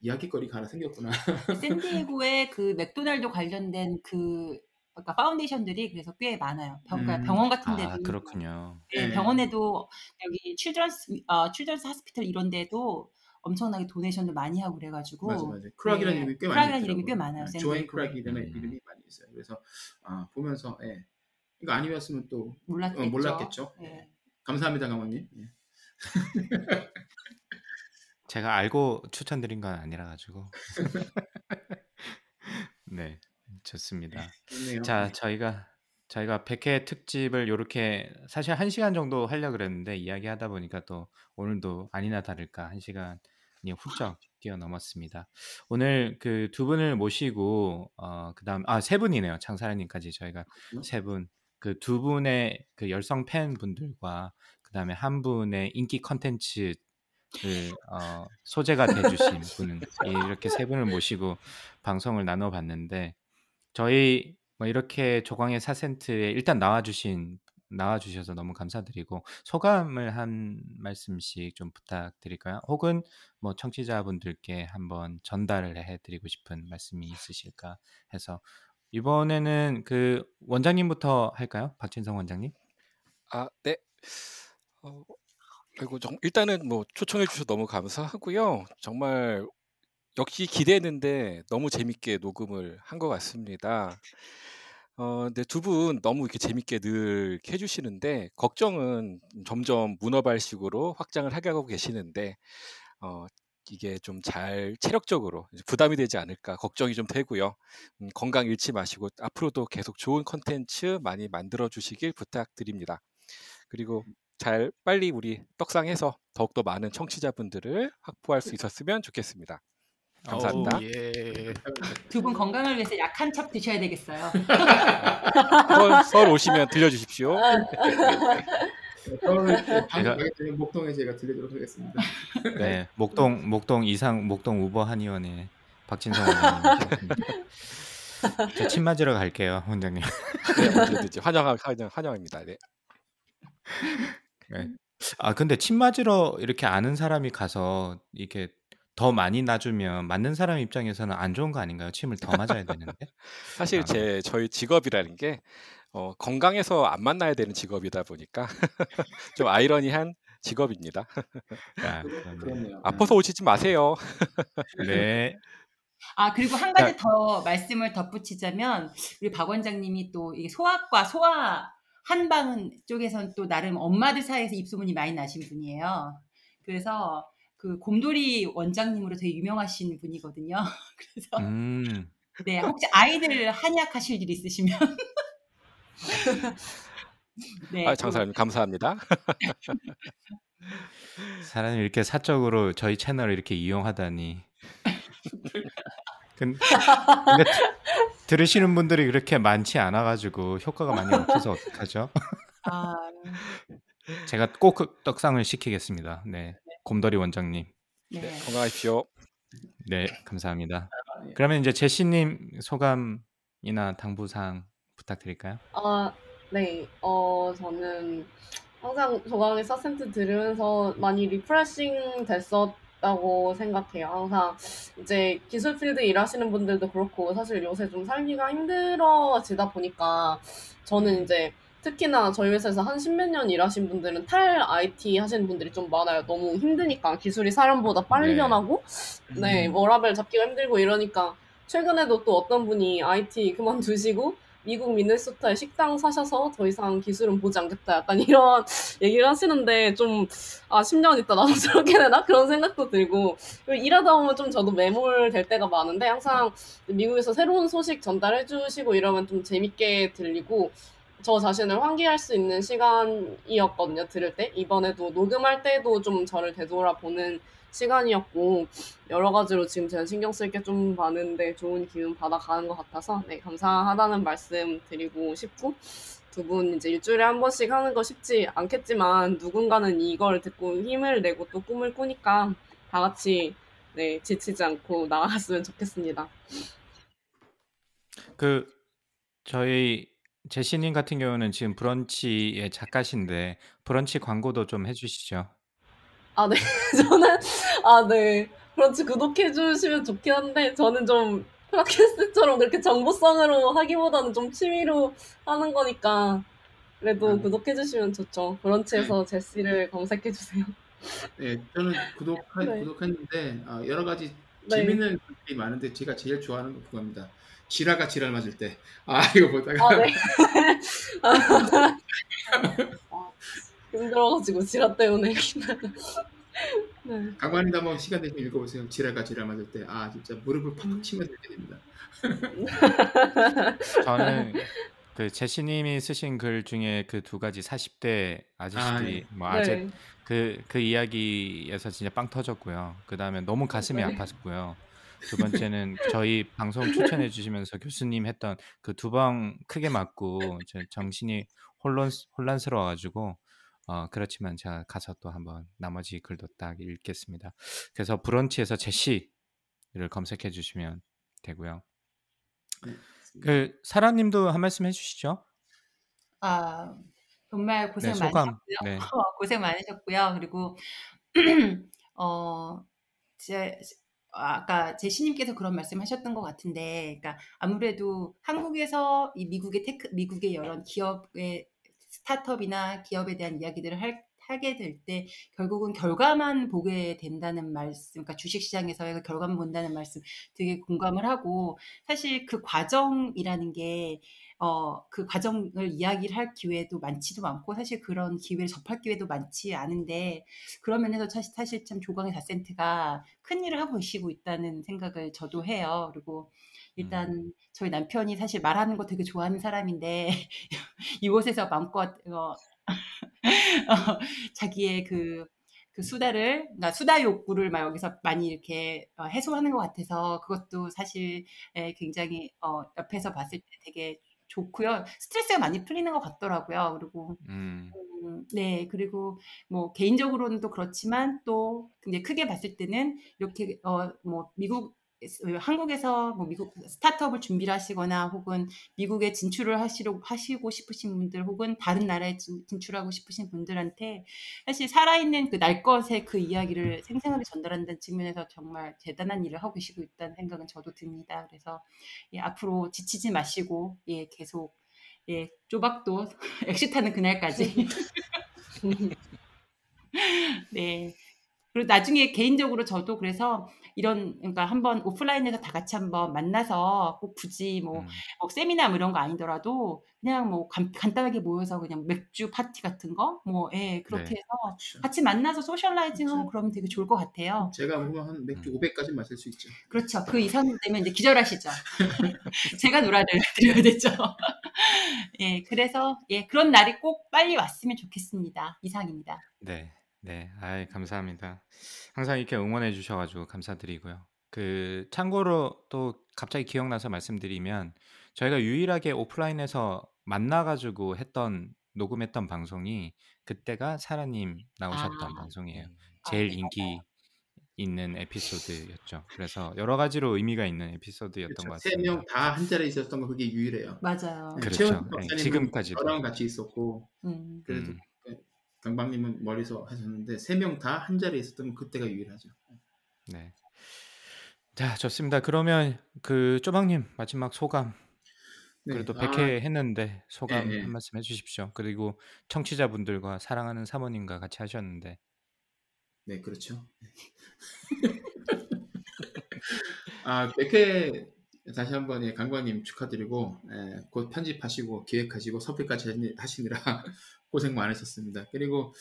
이야기거리가 하나 생겼구나. 샌디에고에 그 McDonald's 관련된 그 그러니까 foundation들이 그래서 꽤 많아요. 병, 그러니까 음. 병원 같은 데도 아, 그렇군요. 네, 네. 병원에도 여기 Children's 어, Children's Hospital 이런 데도 엄청나게 도네이션도 많이 하고 그래가지고 맞아 맞아. 크락이라는 네, 이름이 꽤 많이 크락이라는 이름이 있더라고요. 꽤 많아요, 네, 조앤. 크락이라는 음. 이름이 많이 있어요. 그래서 아 보면서 예. 이거 아니었으면 또 몰랐겠죠. 어, 몰랐겠죠. 네. 감사합니다, 강원님. 예. 제가 알고 추천드린 건 아니라 가지고. 네. 좋습니다. 좋네요. 자, 네. 저희가 저희가 100회 특집을 요렇게 사실 1시간 정도 하려고 그랬는데 이야기하다 보니까 또 오늘도 아니나 다를까 1시간이 훌쩍 뛰어넘었습니다. 오늘 그 두 분을 모시고 어 그다음 아 세 분이네요. 장사라 님까지 저희가 세 분. 그 두 분의 그 열성 팬 분들과 그다음에 한 분의 인기 컨텐츠 그 어, 소재가 돼주신 분은 이렇게 세 분을 모시고 방송을 나눠봤는데 저희 뭐 이렇게 조광의 사센트에 일단 나와주신 나와주셔서 너무 감사드리고 소감을 한 말씀씩 좀 부탁드릴까요? 혹은 뭐 청취자분들께 한번 전달을 해드리고 싶은 말씀이 있으실까 해서 이번에는 그 원장님부터 할까요? 박진성 원장님? 아, 네. 어, 그리고 정, 일단은 뭐 초청해 주셔서 너무 감사하고요. 정말 역시 기대했는데 너무 재밌게 녹음을 한 것 같습니다. 어, 근데 두 분 너무 이렇게 재밌게 늘 해주시는데 걱정은 점점 문어발식으로 확장을 하고 계시는데 어, 이게 좀 잘 체력적으로 부담이 되지 않을까 걱정이 좀 되고요. 음, 건강 잃지 마시고 앞으로도 계속 좋은 컨텐츠 많이 만들어 주시길 부탁드립니다. 그리고 잘 빨리 우리 떡상해서 더욱더 많은 청취자분들을 확보할 수 있었으면 좋겠습니다. 감사합니다. 예. 두분 건강을 위해서 약한 척 드셔야 되겠어요. 설, 설 오시면 들려주십시오. 저는 제가- 전에 목동에 제가 들리도록 하겠습니다. 네, 목동 목동 이상 목동 우버 한의원의 박진성 원장님. 저침 맞으러 갈게요, 원장님. 네, 언제든지 환영, 환영, 환영합니다. 네. 네. 아 근데 침 맞으러 이렇게 아는 사람이 가서 이렇게 더 많이 놔주면 맞는 사람 입장에서는 안 좋은 거 아닌가요? 침을 더 맞아야 되는데. 사실 아. 제 저희 직업이라는 게 어, 건강해서 안 만나야 되는 직업이다 보니까 좀 아이러니한 직업입니다. 아. 그렇네요. 아파서 오시지 마세요. 네. 아 그리고 한 가지 더 말씀을 덧붙이자면 우리 박 원장님이 또 소아과 소아 한방 쪽에선 또 나름 엄마들 사이에서 입소문이 많이 나신 분이에요. 그래서 그 곰돌이 원장님으로 되게 유명하신 분이거든요. 그래서 음. 네, 혹시 아이들 한약하실 일 있으시면 네, 아, 또 장사님 감사합니다. 사람이 이렇게 사적으로 저희 채널을 이렇게 이용하다니. 근- 근데 드- 들으시는 분들이 그렇게 많지 않아 가지고 효과가 많이 없어서 어떡하죠? 아, 제가 꼭그 떡상을 시키겠습니다. 네, 곰돌이 원장님. 네. 건강하십시오. 네, 감사합니다. 그러면 이제 제시 님 소감이나 당부 사항 부탁드릴까요? 아, 네. 어, 저는 항상 조강의 사센트 들으면서 많이 refreshing 됐었다고 생각해요. 항상 이제 기술 필드 일하시는 분들도 그렇고 사실 요새 좀 살기가 힘들어지다 보니까 저는 이제 특히나 저희 회사에서 한 십몇 년 일하신 분들은 탈 IT 하시는 분들이 좀 많아요. 너무 힘드니까 기술이 사람보다 빨리 네. 변하고 네, 음. 워라벨 잡기가 힘들고 이러니까 최근에도 또 어떤 분이 IT 그만두시고 미국 미네소타에 식당 사셔서 더 이상 기술은 보지 않겠다. 약간 이런 얘기를 하시는데 좀, 아, 10년 있다 나도 저렇게 되나? 그런 생각도 들고. 그리고 일하다 보면 좀 저도 매몰될 때가 많은데 항상 미국에서 새로운 소식 전달해 주시고 이러면 좀 재밌게 들리고 저 자신을 환기할 수 있는 시간이었거든요, 들을 때. 이번에도 녹음할 때도 좀 저를 되돌아보는 시간이었고, 여러 가지로 지금 제가 신경 쓸 게 좀 많은데 좋은 기운 받아가는 것 같아서, 네, 감사하다는 말씀 드리고 싶고, 두 분 이제 일주일에 한 번씩 하는 거 쉽지 않겠지만, 누군가는 이걸 듣고 힘을 내고 또 꿈을 꾸니까, 다 같이, 네, 지치지 않고 나아갔으면 좋겠습니다. 그 저희 제시님 같은 경우는 지금 브런치의 작가신데 브런치 광고도 좀 해주시죠. 아, 네. 저는, 아, 네. 그렇지, 구독해주시면 좋긴 한데, 저는 좀, 팟캐스트처럼 그렇게 정보성으로 하기보다는 좀 취미로 하는 거니까, 그래도 아. 구독해주시면 좋죠. 브런치에서 제시를 검색해주세요. 네, 저는 구독하, 네. 구독했는데 아, 여러 가지 네. 재밌는 것들이 많은데 제가 제일 좋아하는 건 그겁니다. 지라가 지랄 맞을 때. 아 이거 보다가 아, 네. 아, 힘들어가지고, 지라 때문에. 네. 강관이도 한번 시간 되시면 읽어보세요. 지라가 지랄 맞을 때. 아 진짜 무릎을 음. 팍팍 치면서 읽게 됩니다. 저는 그 제시님이 쓰신 글 중에 그 두 가지 40대 아저씨들이 뭐 아재 네. 그, 그 이야기에서 진짜 빵 터졌고요. 그 다음에 너무 가슴이 네. 아팠고요. 두 번째는 저희 방송 추천해 주시면서 교수님 했던 그 두 방 크게 맞고 저 정신이 혼란, 혼란스러워가지고 어, 그렇지만 제가 가서 또 한번 나머지 글도 딱 읽겠습니다. 그래서 브런치에서 제시를 검색해 주시면 되고요. 네. 그 사라님도 한 말씀 해주시죠. 아, 정말 네, 고생 소감. 많으셨고요. 네. 고생 많으셨고요. 그리고 어, 제, 아까 제시님께서 그런 말씀하셨던 것 같은데, 그러니까 아무래도 한국에서 이 미국의 tech, 미국의 여러 기업의 startup이나 기업에 대한 이야기들을 할, 하게 될 때 결국은 결과만 보게 된다는 말씀, 그러니까 주식시장에서의 그 결과만 본다는 말씀 되게 공감을 하고 사실 그 과정이라는 게 어, 그 과정을 이야기를 할 기회도 많지도 않고 사실 그런 기회를 접할 기회도 많지 않은데 그런 면에서 사실, 사실 참 조강의 4센트가 큰 일을 하고 계시고 있다는 생각을 저도 해요. 그리고 일단 음. 저희 남편이 사실 말하는 거 되게 좋아하는 사람인데 이곳에서 마음껏 어, 어, 자기의 그, 그 수다를, 그러니까 수다 욕구를 막 여기서 많이 이렇게 어, 해소하는 것 같아서 그것도 사실 에, 굉장히 어, 옆에서 봤을 때 되게 좋고요. 스트레스가 많이 풀리는 것 같더라고요. 그리고 음, 음, 네, 그리고 뭐 개인적으로는 또 그렇지만 또 근데 크게 봤을 때는 이렇게 어 뭐 미국 한국에서 뭐 미국 스타트업을 준비를 하시거나 혹은 미국에 진출을 하시려 하시고 싶으신 분들 혹은 다른 나라에 진, 진출하고 싶으신 분들한테 사실 살아있는 그 날 것의 그 이야기를 생생하게 전달한다는 측면에서 정말 대단한 일을 하고 계시고 있다는 생각은 저도 듭니다. 그래서 예, 앞으로 지치지 마시고 예, 계속 예, 쪼박도 exit하는 그날까지 네. 그리고 나중에 개인적으로 저도 그래서 이런 그러니까 한번 오프라인에서 다 같이 한번 만나서 꼭 굳이 뭐, 음. 뭐 세미나 뭐 이런 거 아니더라도 그냥 뭐 간, 간단하게 모여서 그냥 맥주 파티 같은 거뭐 예, 그렇게 네. 해서 그렇죠. 같이 만나서 socializing하고 그렇죠. 그러면 되게 좋을 것 같아요. 제가 보면 한 맥주 음. 500까지 마실 수 있죠. 그렇죠. 그 이상 되면 이제 기절하시죠. 제가 노라를 드려야 되죠. 예, 그래서 예, 그런 날이 꼭 빨리 왔으면 좋겠습니다. 이상입니다. 네. 네. 아이, 감사합니다. 항상 이렇게 응원해 주셔 가지고 감사드리고요. 그, 참고로 또 갑자기 기억나서 말씀드리면 저희가 유일하게 오프라인에서 만나 가지고 했던, 녹음했던 방송이 그때가 사라님 나오셨던 아, 방송이에요. 아, 제일 네, 인기 있는 에피소드였죠. 그래서 여러 가지로 의미가 있는 에피소드였던 것 그렇죠. 같습니다. 세명 다한 자리에 있었던 거 그게 유일해요. 맞아요. 네, 그렇죠. 최원 네, 박사님은 지금까지도. 저랑 같이 있었고 음. 그래도 음. 강박님은 멀리서 하셨는데 세 명 다 한 자리에 있었던 건 그때가 유일하죠. 네. 자, 좋습니다. 그러면 그 쪼박님 마지막 소감. 네, 그래도 아, 100회 했는데 소감 예, 예. 한 말씀 해주십시오. 그리고 청취자분들과 사랑하는 사모님과 같이 하셨는데. 네, 그렇죠. 아, 100회 다시 한번 예, 강관님 축하드리고 예, 곧 편집하시고 기획하시고 섭외까지 하시느라 고생 많으셨습니다. 그리고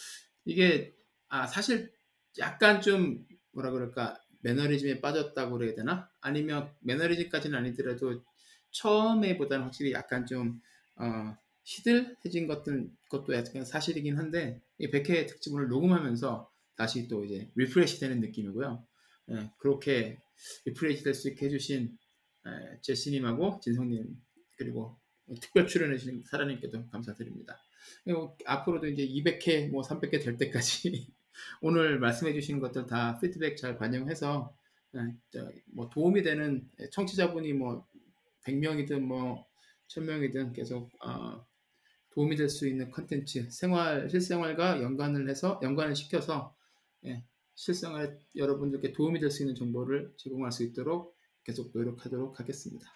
이게 아 사실 약간 좀 뭐라 그럴까 매너리즘에 빠졌다고 그래야 되나? 아니면 매너리즘까지는 아니더라도 처음에보다는 확실히 약간 좀 어, 시들해진 것들 것도 약간 사실이긴 한데 이 100회 특집을 녹음하면서 다시 또 이제 refresh 되는 느낌이고요. 예, 그렇게 refresh 될 수 있게 해주신 예, 제시님하고 진성님 그리고 특별 출연해주신 사라님께도 감사드립니다. 앞으로도 이제 200회 뭐 300회 될 때까지 오늘 말씀해주신 것들 다 피드백 잘 반영해서 예, 저, 뭐 도움이 되는 청취자분이 뭐 100명이든 뭐 1000명이든 계속 어, 도움이 될 수 있는 컨텐츠 생활 실생활과 연관을 해서 연관을 시켜서 예, 실생활 여러분들께 도움이 될 수 있는 정보를 제공할 수 있도록 계속 노력하도록 하겠습니다.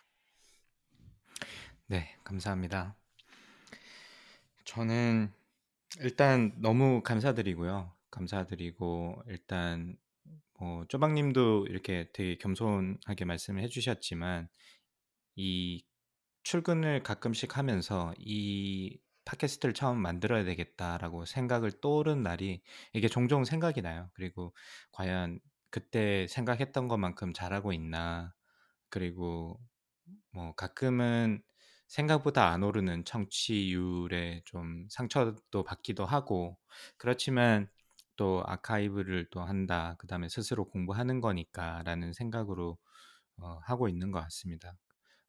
네, 감사합니다. 저는 일단 너무 감사드리고요. 감사드리고 일단 뭐 쪼박님도 이렇게 되게 겸손하게 말씀을 해주셨지만 이 출근을 가끔씩 하면서 이 팟캐스트를 처음 만들어야 되겠다라고 생각을 떠오른 날이 이게 종종 생각이 나요. 그리고 과연 그때 생각했던 것만큼 잘하고 있나. 그리고 뭐 가끔은 생각보다 안 오르는 청취율에 좀 상처도 받기도 하고 그렇지만 또 아카이브를 또 한다. 그다음에 스스로 공부하는 거니까라는 생각으로 어, 하고 있는 것 같습니다.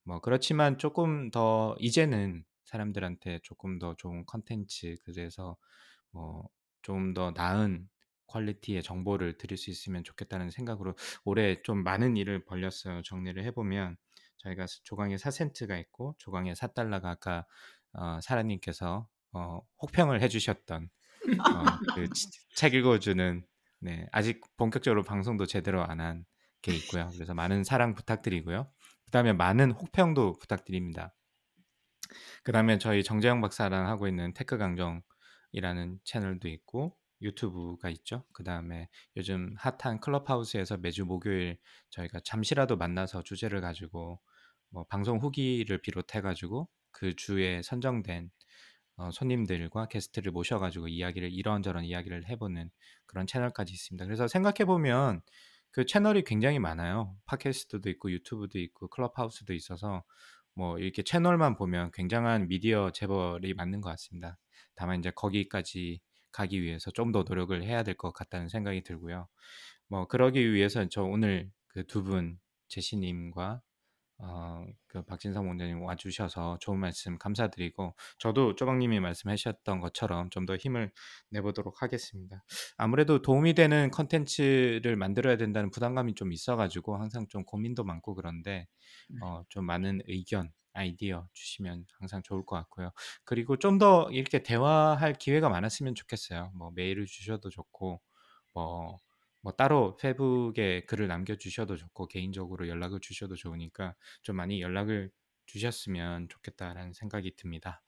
뭐 그렇지만 조금 더 이제는 사람들한테 조금 더 좋은 컨텐츠 그래서 뭐 좀 더 나은 퀄리티의 정보를 드릴 수 있으면 좋겠다는 생각으로 올해 좀 많은 일을 벌렸어요. 정리를 해보면 저희가 조강의 4센트가 있고 조강의 4달러가 아까 어, 사라님께서 어, 혹평을 해주셨던 어, 그 책 읽어주는 네, 아직 본격적으로 방송도 제대로 안 한 게 있고요. 그래서 많은 사랑 부탁드리고요. 그 다음에 많은 혹평도 부탁드립니다. 그 다음에 저희 정재영 박사랑 하고 있는 테크 강정이라는 채널도 있고 유튜브가 있죠. 그 다음에 요즘 핫한 클럽하우스에서 매주 목요일 저희가 잠시라도 만나서 주제를 가지고 뭐 방송 후기를 비롯해가지고 그 주에 선정된 어, 손님들과 게스트를 모셔가지고 이야기를 이런저런 이야기를 해보는 그런 채널까지 있습니다. 그래서 생각해 보면 그 채널이 굉장히 많아요. 팟캐스트도 있고 유튜브도 있고 클럽하우스도 있어서 뭐 이렇게 채널만 보면 굉장한 미디어 재벌이 맞는 것 같습니다. 다만 이제 거기까지 가기 위해서 좀 더 노력을 해야 될 것 같다는 생각이 들고요. 뭐 그러기 위해서 저 오늘 그 두 분 제시님과 어, 그 박진성 원장님 와주셔서 좋은 말씀 감사드리고 저도 쪼박님이 말씀하셨던 것처럼 좀 더 힘을 내보도록 하겠습니다. 아무래도 도움이 되는 컨텐츠를 만들어야 된다는 부담감이 좀 있어가지고 항상 좀 고민도 많고 그런데 어, 좀 많은 의견, 아이디어 주시면 항상 좋을 것 같고요. 그리고 좀 더 이렇게 대화할 기회가 많았으면 좋겠어요. 뭐 메일을 주셔도 좋고 뭐 뭐 따로 페북에 글을 남겨주셔도 좋고 개인적으로 연락을 주셔도 좋으니까 좀 많이 연락을 주셨으면 좋겠다라는 생각이 듭니다.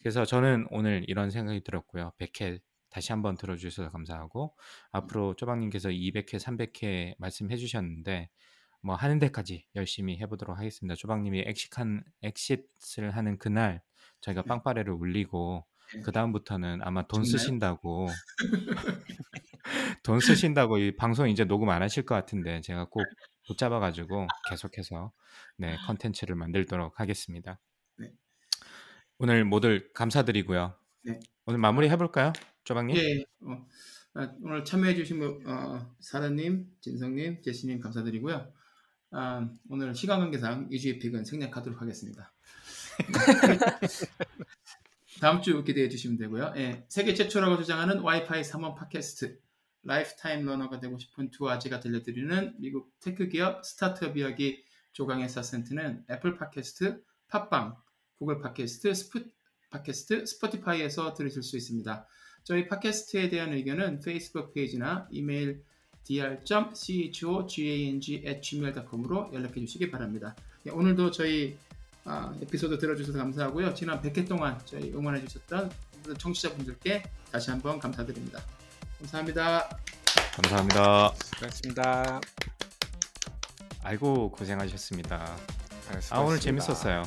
그래서 저는 오늘 이런 생각이 들었고요. 100회 다시 한번 들어주셔서 감사하고 앞으로 쪼박님께서 200회, 300회 말씀해 주셨는데 뭐 하는 데까지 열심히 해보도록 하겠습니다. 쪼박님이 엑시한 엑싯을 하는 그날 저희가 네. 빵빠레를 울리고 네. 그 다음부터는 아마 돈? 쓰신다고 돈 쓰신다고 이 방송 이제 녹음 안 하실 것 같은데 제가 꼭 붙잡아 가지고 계속해서 네 컨텐츠를 만들도록 하겠습니다. 네. 오늘 모두 감사드리고요. 네. 오늘 마무리 해 볼까요, 쪼박님? 예, 어, 아, 오늘 참여해 주신 뭐, 어, 사라님, 진성님, 제시님 감사드리고요. 아, 오늘 시간 관계상 2주의 픽은 생략하도록 하겠습니다. 다음 주 기대해 주시면 되고요. 예, 세계 최초라고 주장하는 와이파이 3원 팟캐스트 lifetime learner가 되고 싶은 두 아재가 들려드리는 미국 tech 기업 스타트업 이야기 조강의 사센트는 애플 팟캐스트, 팟빵, 구글 팟캐스트, 스프, 팟캐스트, 스포티파이에서 들으실 수 있습니다. 저희 팟캐스트에 대한 의견은 페이스북 페이지나 이메일 dr.chogang@gmail.com으로 연락해 주시기 바랍니다. 예, 오늘도 저희 아, 에피소드 들어주셔서 감사하고요. 지난 100회 동안 저희 응원해 주셨던 청취자분들께 다시 한번 감사드립니다. 감사합니다. 감사합니다. 수고하셨습니다. 아이고 고생하셨습니다. 네, 아 오늘 수고하셨습니다. 재밌었어요.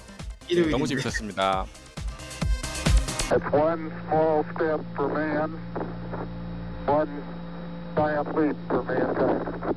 네. 너무 재밌었습니다. It's one small step for man, one giant leap for mankind.